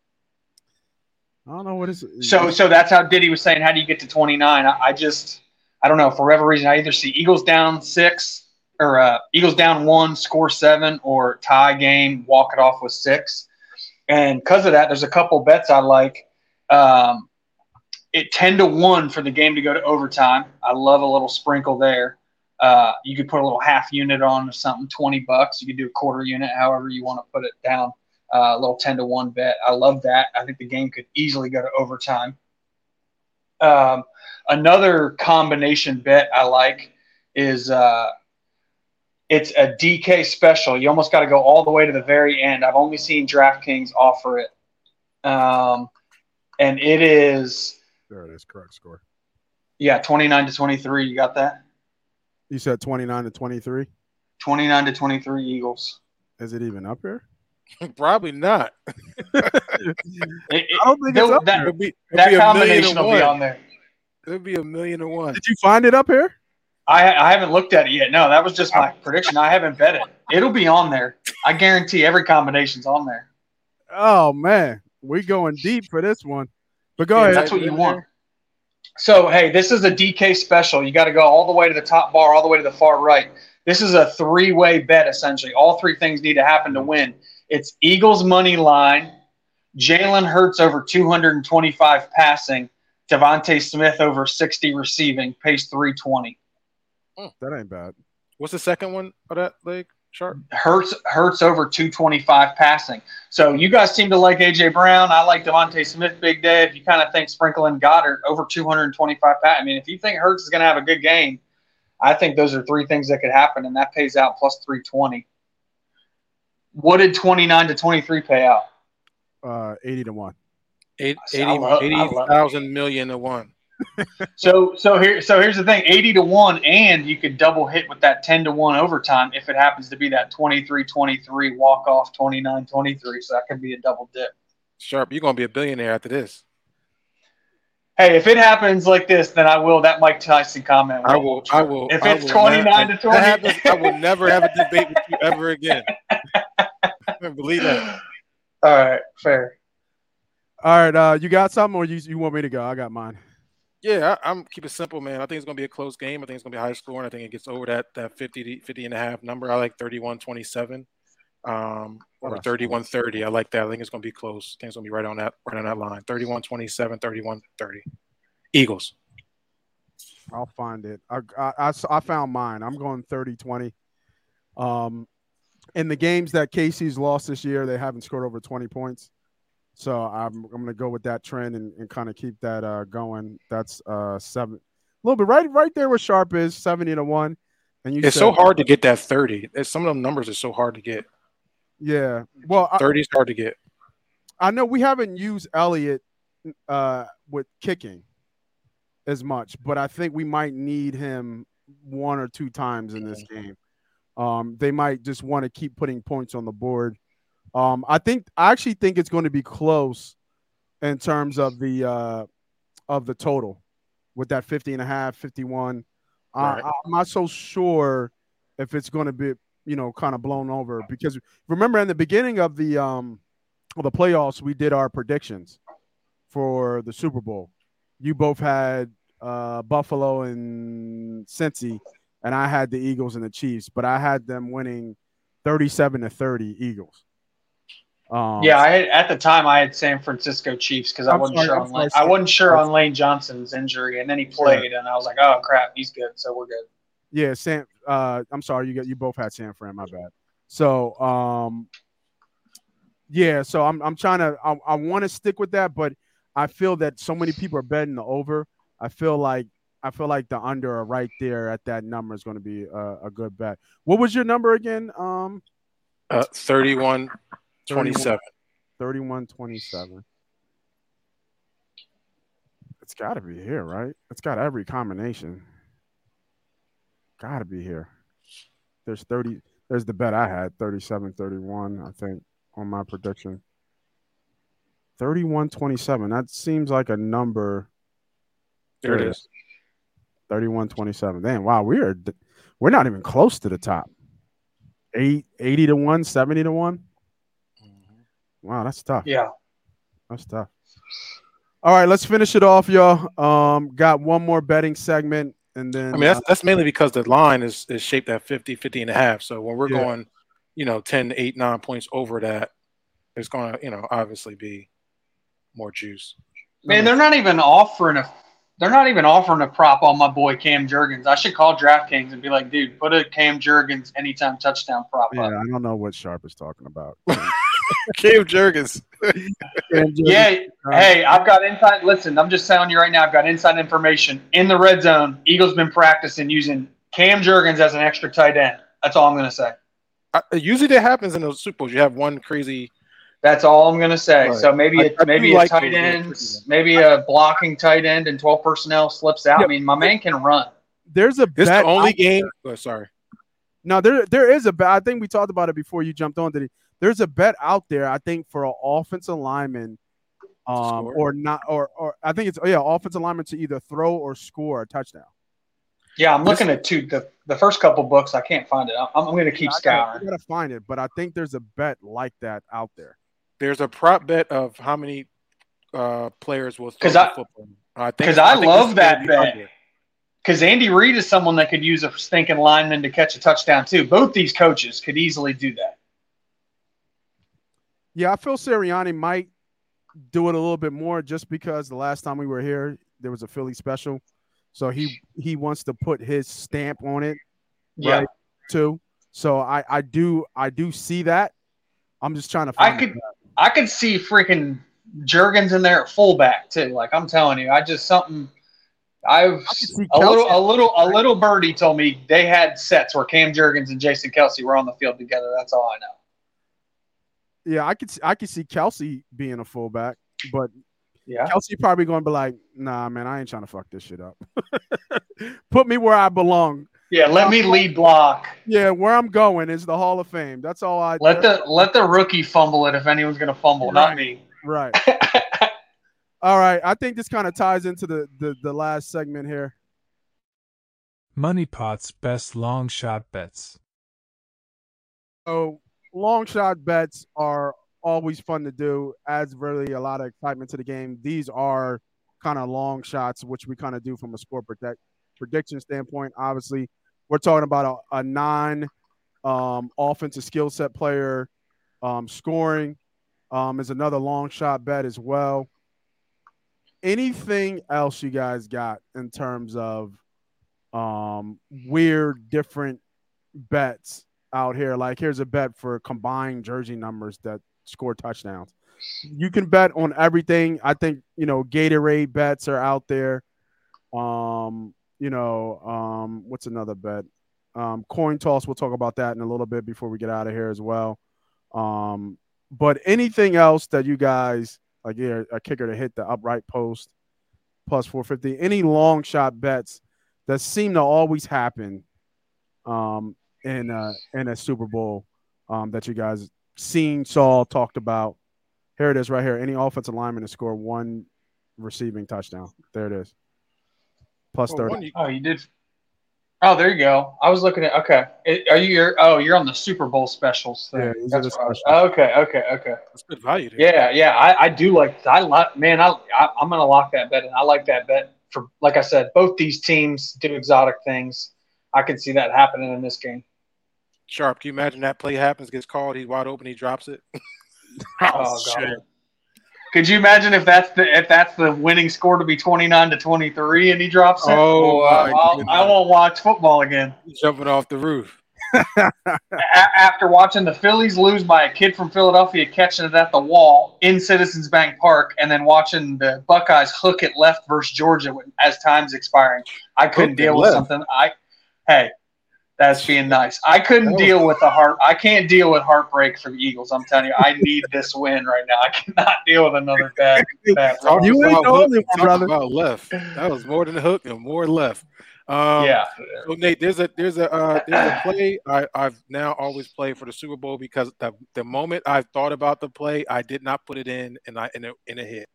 Speaker 1: I don't know what is. it.
Speaker 3: So so that's how Diddy was saying. How do you get to 29? I, I just I don't know for whatever reason. I either see Eagles down six or uh, Eagles down one, score seven, or tie game, walk it off with six. And because of that, there's a couple bets I like. Um, it 10 to 1 for the game to go to overtime. I love a little sprinkle there. Uh, you could put a little half unit on or something, 20 bucks. You could do a quarter unit, however you want to put it down. Uh, a little 10 to 1 bet. I love that. I think the game could easily go to overtime. Um, another combination bet I like is uh, it's a DK special. You almost got to go all the way to the very end. I've only seen DraftKings offer it. Um, and it is
Speaker 1: there it is. Correct score.
Speaker 3: Yeah, 29 to 23. You got that?
Speaker 1: You said 29 to 23?
Speaker 3: 29 to 23 Eagles.
Speaker 1: Is it even up here?
Speaker 2: Probably not.
Speaker 3: it, it, I don't think it's up that, there. It'll be, it'll that combination will be on there.
Speaker 2: It'll be a million to one.
Speaker 1: Did you find it up here?
Speaker 3: I, I haven't looked at it yet. No, that was just my prediction. I haven't bet it. It'll be on there. I guarantee every combination's on there.
Speaker 1: Oh man, we going deep for this one. But go
Speaker 3: yeah,
Speaker 1: ahead.
Speaker 3: That's what you want. So, hey, this is a DK special. You got to go all the way to the top bar, all the way to the far right. This is a three way bet, essentially. All three things need to happen to win. It's Eagles money line, Jalen Hurts over 225 passing, DeVonta Smith over 60 receiving, pace 320. Hmm.
Speaker 1: That ain't bad.
Speaker 2: What's the second one of that leg? Sharp.
Speaker 3: Hurts Hurts over 225 passing. So you guys seem to like AJ Brown. I like DeVonta Smith big day. If you kind of think Sprinkling Goedert over 225 pass. I mean, if you think Hurts is going to have a good game, I think those are three things that could happen, and that pays out plus 320. What did 29 to 23 pay out?
Speaker 1: Uh, 80 to 1.
Speaker 2: 80, 80,000 million to 1
Speaker 3: so so here so here's the thing 80 to 1 and you could double hit with that 10 to 1 overtime if it happens to be that 23 23 walk off 29 23 so that could be a double dip.
Speaker 2: Sharp you're gonna be a billionaire after this.
Speaker 3: Hey if it happens like this then i will that mike tyson comment
Speaker 2: i will i will
Speaker 3: if
Speaker 2: I
Speaker 3: it's 29 to 20
Speaker 2: happens, i will never have a debate with you ever again. Believe that.
Speaker 3: All right fair.
Speaker 1: All right uh you got something or you, you want me to go? I got mine
Speaker 2: yeah, I, am keep it simple, man. I think it's going to be a close game. I think it's going to be high scoring. I think it gets over that that 50, 50 and a half number. I like 31 27 um, or 31 30. I like that. I think it's going to be close. I think it's going to be right on that right on that line 31 27, 31 30. Eagles.
Speaker 1: I'll find it. I, I, I found mine. I'm going 30 20. Um, in the games that Casey's lost this year, they haven't scored over 20 points. So I'm I'm gonna go with that trend and, and kind of keep that uh, going. That's uh seven, a little bit right right there where Sharp is seventy to one.
Speaker 2: And you it's said, so hard to get that thirty. It's, some of them numbers are so hard to get.
Speaker 1: Yeah, well,
Speaker 2: thirty is hard to get.
Speaker 1: I know we haven't used Elliott uh, with kicking as much, but I think we might need him one or two times in this game. Um, they might just want to keep putting points on the board. Um, I think I actually think it's going to be close in terms of the uh, of the total with that 50 and a half, 51. Right. I, I'm not so sure if it's going to be, you know, kind of blown over because remember in the beginning of the um of the playoffs, we did our predictions for the Super Bowl. You both had uh, Buffalo and Cincy, and I had the Eagles and the Chiefs, but I had them winning 37 to 30 Eagles.
Speaker 3: Um, yeah, I had, at the time I had San Francisco Chiefs because I wasn't sorry, sure on Lane, I wasn't sure on Lane Johnson's injury, and then he played, and I was like, oh crap, he's good, so we're good.
Speaker 1: Yeah, Sam. Uh, I'm sorry, you got you both had San Fran. My bad. So, um, yeah, so I'm I'm trying to I, I want to stick with that, but I feel that so many people are betting the over. I feel like I feel like the under are right there at that number is going to be a, a good bet. What was your number again? Um,
Speaker 2: uh, 31 27.
Speaker 1: 31 27. It's got to be here, right? It's got every combination. Got to be here. There's 30. There's the bet I had 37 31, I think, on my prediction. 31 27. That seems like a number.
Speaker 2: There it is.
Speaker 1: 31 27. Damn, wow, we are we're not even close to the top. Eight, 80 to 1, 70 to one
Speaker 2: Mm-hmm.
Speaker 1: Wow, that's tough.
Speaker 3: Yeah.
Speaker 1: That's tough. All right, let's finish it off, y'all. Um, got one more betting segment, and then
Speaker 2: I mean, that's that's mainly because the line is is shaped at 50, 50 and a half. So when we're
Speaker 1: Yeah.
Speaker 2: going, you know, 10, 8, 9 points over that, there's going to, you know, obviously be more juice.
Speaker 3: Man, they're not even offering a they're not even offering a prop on my boy Cam Jurgens. I should call DraftKings and be like, dude, put a Cam Jurgens anytime touchdown prop
Speaker 1: yeah,
Speaker 3: up.
Speaker 1: I don't know what Sharp is talking about.
Speaker 2: Cam Jurgens.
Speaker 3: Yeah, hey, I've got inside. Listen, I'm just telling you right now, I've got inside information in the red zone. Eagles been practicing using Cam Jurgens as an extra tight end. That's all I'm going to say.
Speaker 2: I, usually that happens in those Super Bowls. You have one crazy.
Speaker 3: That's all I'm going to say.
Speaker 2: Right.
Speaker 3: So maybe
Speaker 2: I-
Speaker 3: a,
Speaker 2: I do
Speaker 3: maybe
Speaker 2: like
Speaker 3: a tight end, maybe a blocking tight end and 12 personnel slips out.
Speaker 1: Yeah.
Speaker 3: I mean, my man can run.
Speaker 1: There's a
Speaker 2: This
Speaker 1: bet
Speaker 2: the only game. Oh, sorry.
Speaker 1: No, there there is a bet. I think we talked about it before you jumped on. Did he? There's a bet out there. I think for an offensive lineman, um,
Speaker 2: score?
Speaker 1: or not, or or I think it's oh yeah, offensive lineman to either throw or score a touchdown.
Speaker 3: Yeah, I'm
Speaker 2: This-
Speaker 3: looking at two the, the first couple books. I can't find it. I'm, I'm going to keep
Speaker 1: I gotta,
Speaker 3: scouring.
Speaker 1: I gotta find it, but I think there's a bet like that out there.
Speaker 2: There's a prop bet of how many uh, players will throw
Speaker 3: 'Cause
Speaker 2: the
Speaker 3: I-
Speaker 2: football. I think
Speaker 3: 'cause I
Speaker 2: think
Speaker 3: love
Speaker 2: this is gonna
Speaker 3: that bet.
Speaker 2: under.
Speaker 3: Because Andy Reid is someone that could use a stinking lineman to catch a touchdown too. Both these coaches could easily do that.
Speaker 1: Yeah, I feel Sirianni might do it a little bit more just because the last time we were here, there was a Philly special, so he he wants to put his stamp on it
Speaker 3: Yeah,
Speaker 1: Right. too. So I I do I do see that. I'm just trying to
Speaker 3: I could. I could see freaking Jurgens in there at fullback too. Like I'm telling you, I just something. I've
Speaker 1: I could see
Speaker 3: a little, a little, a little birdie told me they had sets where Cam Jurgens and Jason Kelce were on the field together. That's all I know.
Speaker 1: Yeah, I could see, I could see Kelce being a fullback, but
Speaker 3: Yeah,
Speaker 1: Kelce probably going to be like, "Nah, man, I ain't trying to fuck this shit up. Put me where I belong.
Speaker 3: yeah. Let me lead block.
Speaker 1: Yeah, where I'm going is the Hall of Fame. That's all I.
Speaker 3: Let the let the rookie fumble it if anyone's going to fumble, not me.
Speaker 1: right. All right, I think this kind of ties into the, the the last segment here.
Speaker 4: Moneypot's best long shot bets.
Speaker 1: So long shot bets are always fun to do. Adds really a lot of excitement to the game. These are kind of long shots, which we kind of do from a score protect prediction standpoint. Obviously, we're talking about a, a non um, offensive skill set player um, scoring um, is another long shot bet as well. Anything else you guys got in terms of um, weird, different bets out here. Like here's a bet for combined jersey numbers that score touchdowns. You can bet on everything. I think you know Gatorade bets are out there. Um, you know, um, what's another bet? Um, coin toss. We'll talk about that in a little bit before we get out of here as well. Um, but anything else that you guys like, yeah, a kicker to hit the upright post plus 450. Any long shot bets that seem to always happen um, in a, in a Super Bowl um, that you guys seen, saw, talked about. Here it is, right here. Any offensive lineman to score one receiving touchdown. There it is. Plus
Speaker 2: Well,
Speaker 1: thirty.
Speaker 2: you-
Speaker 3: Oh, you did. Oh, there you go. I was looking at. Okay, It- are you? You're, oh, you're on the Super Bowl specials thing.
Speaker 1: Yeah,
Speaker 3: That's
Speaker 1: the
Speaker 3: what I was-
Speaker 1: specials.
Speaker 3: okay, okay, okay.
Speaker 2: That's good value. There.
Speaker 3: Yeah, yeah. I, I do like. I like. Man, I, I I'm gonna lock that bet, and I like that bet for. Like I said, both these teams do exotic things. I can see that happening in this game.
Speaker 2: Sharp. Can you imagine that play happens, gets called, he's wide open, he drops it?
Speaker 3: Oh, oh, God. Could you imagine if that's the if that's the winning score to be 29 to 23 and he drops it?
Speaker 2: Oh,
Speaker 3: oh
Speaker 2: I,
Speaker 3: I'll-
Speaker 2: goodness.
Speaker 3: I won't watch football again.
Speaker 2: Jumping off the roof.
Speaker 3: A- after watching the Phillies lose by a kid from Philadelphia catching it at the wall in Citizens Bank Park, and then watching the Buckeyes hook it left versus Georgia when- as time's expiring, I couldn't
Speaker 2: Hook
Speaker 3: deal with
Speaker 2: left.
Speaker 3: something. I, hey, That's being nice. I couldn't deal with the heart. I can't deal with heartbreak for the Eagles. I'm telling you, I need this win right now. I cannot deal with another bad. bad
Speaker 1: you ain't the only one, brother.
Speaker 2: About left. That was more than a hook and more left. Um,
Speaker 3: yeah.
Speaker 2: So Nate, there's a there's a uh, there's a play I, I've now always played for the Super Bowl because the, the moment I thought about the play, I did not put it in and I in a, in a hit,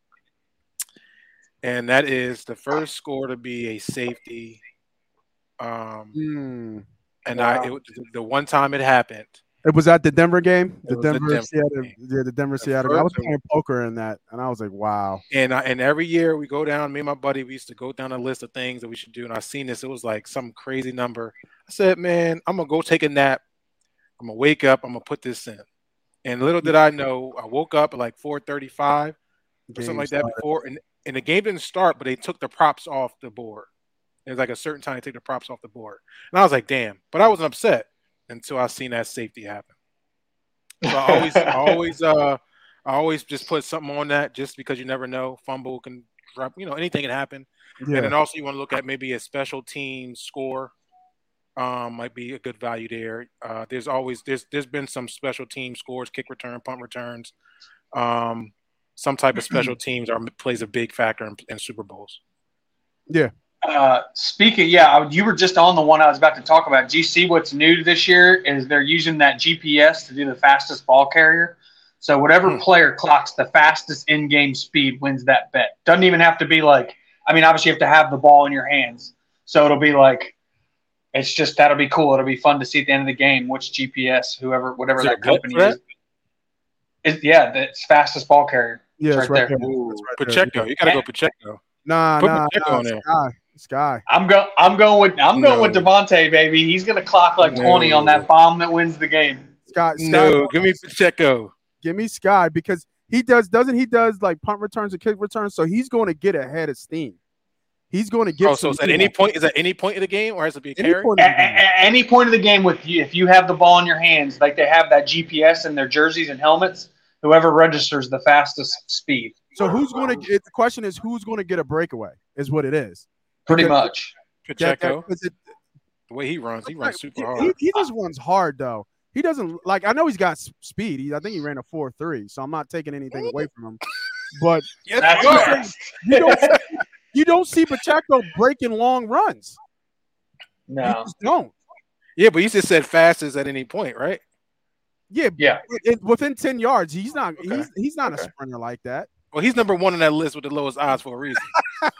Speaker 2: and that is the first score to be a safety. Um,
Speaker 1: mm.
Speaker 2: And wow. I, it, the one time it happened,
Speaker 1: it was at the Denver game. The Denver, the Denver, Seattle, yeah, the Denver Seattle. I was playing poker in that, and I was like, "Wow!"
Speaker 2: And I, and every year we go down. Me and my buddy, we used to go down a list of things that we should do. And I seen this. It was like some crazy number. I said, "Man, I'm gonna go take a nap. I'm gonna wake up. I'm gonna put this in." And little did I know, I woke up at like 4:35 or something like that before, and and the game didn't start, but they took the props off the board. It was like a certain time to take the props off the board. And I was like, damn. But I wasn't upset until I seen that safety happen. So I always, I always, uh, I always just put something on that just because you never know. Fumble can drop, you know, anything can happen. Yeah. And then also you want to look at maybe a special team score. Um, might be a good value there. Uh, there's always there's there's been some special team scores, kick return, punt returns. Um, some type of special teams are plays a big factor in, in Super Bowls.
Speaker 1: Yeah,
Speaker 3: uh, speaking, yeah, you were just on the one I was about to talk about. Do you see what's new this year? Is they're using that GPS to do the fastest ball carrier. So whatever hmm. player clocks the fastest in-game speed wins that bet. Doesn't even have to be like. I mean, obviously you have to have the ball in your hands. So it'll be like, it's just that'll be cool. It'll be fun to see at the end of the game which GPS, whoever, whatever that company is. is. Yeah, the fastest ball carrier.
Speaker 1: Yeah, right, right, there.
Speaker 2: Ooh, right Pacheco, there. you gotta go Pacheco.
Speaker 1: Nah, Put nah, Pacheco nah, nah. Sky.
Speaker 3: I'm going. I'm going with. I'm going no. with DeVonta, baby. He's going to clock like no. 20 on that bomb that wins the game.
Speaker 1: Sky. Sky
Speaker 2: no, give me Pacheco.
Speaker 1: Give me Sky because he does. Doesn't he does like punt returns and kick returns? So he's going to get ahead of steam. He's going to get.
Speaker 2: Oh, so is at any point? Is at any point of the game, or has it be any carry?
Speaker 3: Point at, at any point of the game, with you, if you have the ball in your hands, like they have that GPS in their jerseys and helmets, whoever registers the fastest speed.
Speaker 1: So who's going to? get The question is, who's going to get a breakaway? Is what it is.
Speaker 3: Pretty much.
Speaker 2: Pacheco. That, that, the way he runs, he runs super hard.
Speaker 1: He, he, just runs hard though. He doesn't like. I know he's got speed. He, I think he ran a four three. So I'm not taking anything away from him. But
Speaker 3: yes,
Speaker 1: you don't. you don't see Pacheco breaking long runs.
Speaker 3: No,
Speaker 1: don't.
Speaker 2: Yeah, but you just said fastest at any point, right?
Speaker 1: Yeah,
Speaker 3: yeah.
Speaker 1: It, within ten yards, he's not. Okay. He's he's not okay. a sprinter like that.
Speaker 2: Well, he's number one on that list with the lowest odds for a reason.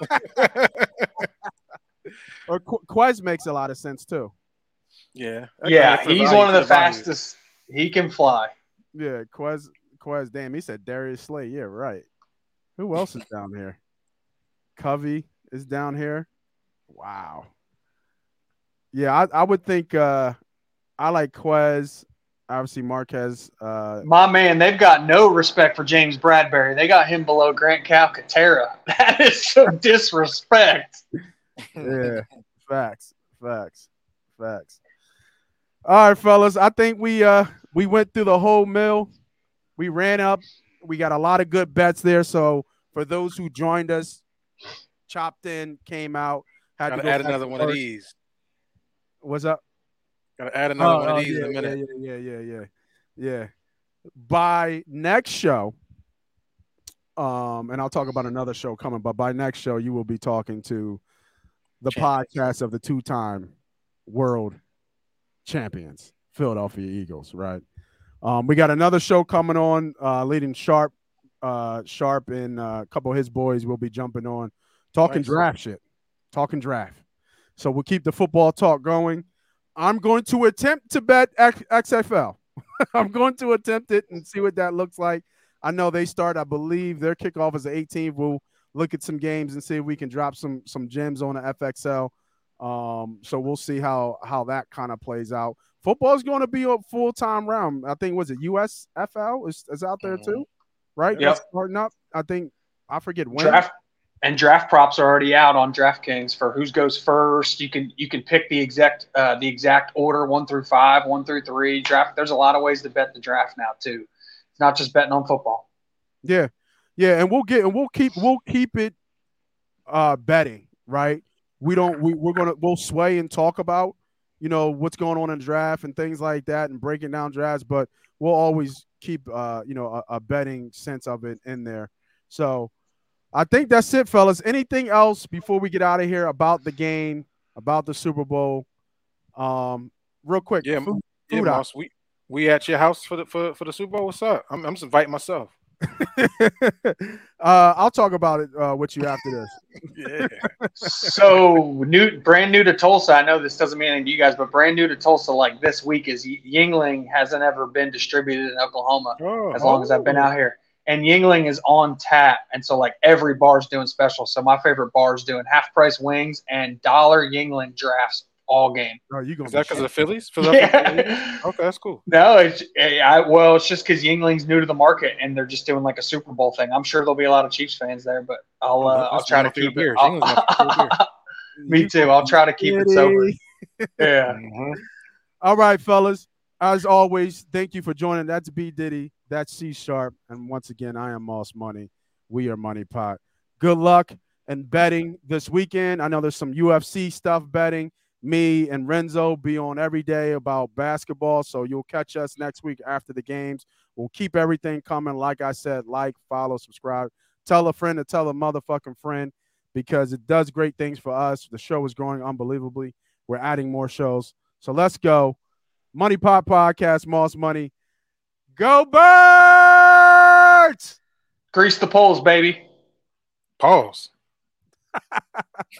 Speaker 1: or Qu- Quez makes a lot of sense too.
Speaker 2: Yeah,
Speaker 3: yeah, he's one of the fastest. He can fly.
Speaker 1: Yeah, Quez, Quez. Damn, he said Darius Slay. Yeah, right. Who else is down here? Covey is down here. Wow. Yeah, I, I would think uh I like Quez obviously Marquez. Uh,
Speaker 3: My man, they've got no respect for James Bradberry. They got him below Grant Calcaterra. That is some disrespect.
Speaker 1: yeah, facts, facts, facts. All right, fellas. I think we uh we went through the whole mill. We ran up. We got a lot of good bets there. So for those who joined us, chopped in, came out,
Speaker 2: had Gotta to add another one of these.
Speaker 1: What's up?
Speaker 2: Gotta add another oh, one of oh, these
Speaker 1: yeah,
Speaker 2: in a minute.
Speaker 1: Yeah, yeah, yeah, yeah, yeah. By next show, um, and I'll talk about another show coming, but by next show, you will be talking to the podcast of the two-time world champions, Philadelphia Eagles, right? Um, we got another show coming on, uh, leading Sharp, uh, Sharp and uh, a couple of his boys will be jumping on, talking nice. draft shit, talking draft. So we'll keep the football talk going. I'm going to attempt to bet X- XFL. I'm going to attempt it and see what that looks like. I know they start, I believe their kickoff is the 18th. We'll look at some games and see if we can drop some some gems on the FXL. Um, so we'll see how how that kind of plays out. Football is going to be a full time round. I think was it USFL is, is out there too, right?
Speaker 3: Yep.
Speaker 1: starting up. I think I forget when.
Speaker 3: Draft and draft props are already out on DraftKings for who goes first. You can you can pick the exact uh, the exact order one through five, one through three. Draft. There's a lot of ways to bet the draft now too. It's not just betting on football.
Speaker 1: Yeah, yeah, and we'll get and we'll keep we'll keep it uh betting right. We don't we we're gonna we'll sway and talk about you know, what's going on in draft and things like that, and breaking down drafts. But we'll always keep, uh, you know, a, a betting sense of it in there. So I think that's it, fellas. Anything else before we get out of here about the game, about the Super Bowl? Um, real quick.
Speaker 2: Yeah, food, yeah, food Moss, we we at your house for the for, for the Super Bowl. What's up? I'm, I'm just inviting myself.
Speaker 1: uh, I'll talk about it uh, with you after this.
Speaker 3: yeah. So new, brand new to Tulsa. I know this doesn't mean anything to you guys, but brand new to Tulsa. Like this week is Yuengling hasn't ever been distributed in Oklahoma oh, as long oh. as I've been out here and Yuengling is on tap, and so like every bar's doing special. So my favorite bar is doing half price wings and dollar Yingling drafts all game.
Speaker 2: Oh, you going? Is that because of the Phillies? Yeah. Okay, that's cool.
Speaker 3: No, it's I, well, it's just because Yuengling's new to the market and they're just doing like a Super Bowl thing. I'm sure there'll be a lot of Chiefs fans there, but I'll uh, I'll try to keep it. Me too. I'll try to keep it sober. Yeah. Mm-hmm.
Speaker 1: All right, fellas. As always, thank you for joining. That's B Diddy. That's C Sharp. And once again, I am Moss Money. We are Money Pot. Good luck and betting this weekend. I know there's some UFC stuff betting. Me and Renzo be on every day about basketball. So you'll catch us next week after the games. We'll keep everything coming. Like I said, like, follow, subscribe. Tell a friend to tell a motherfucking friend because it does great things for us. The show is growing unbelievably. We're adding more shows. So let's go. Money Pot Podcast, Moss Money. Go birds!
Speaker 3: Grease the poles, baby.
Speaker 2: Pause.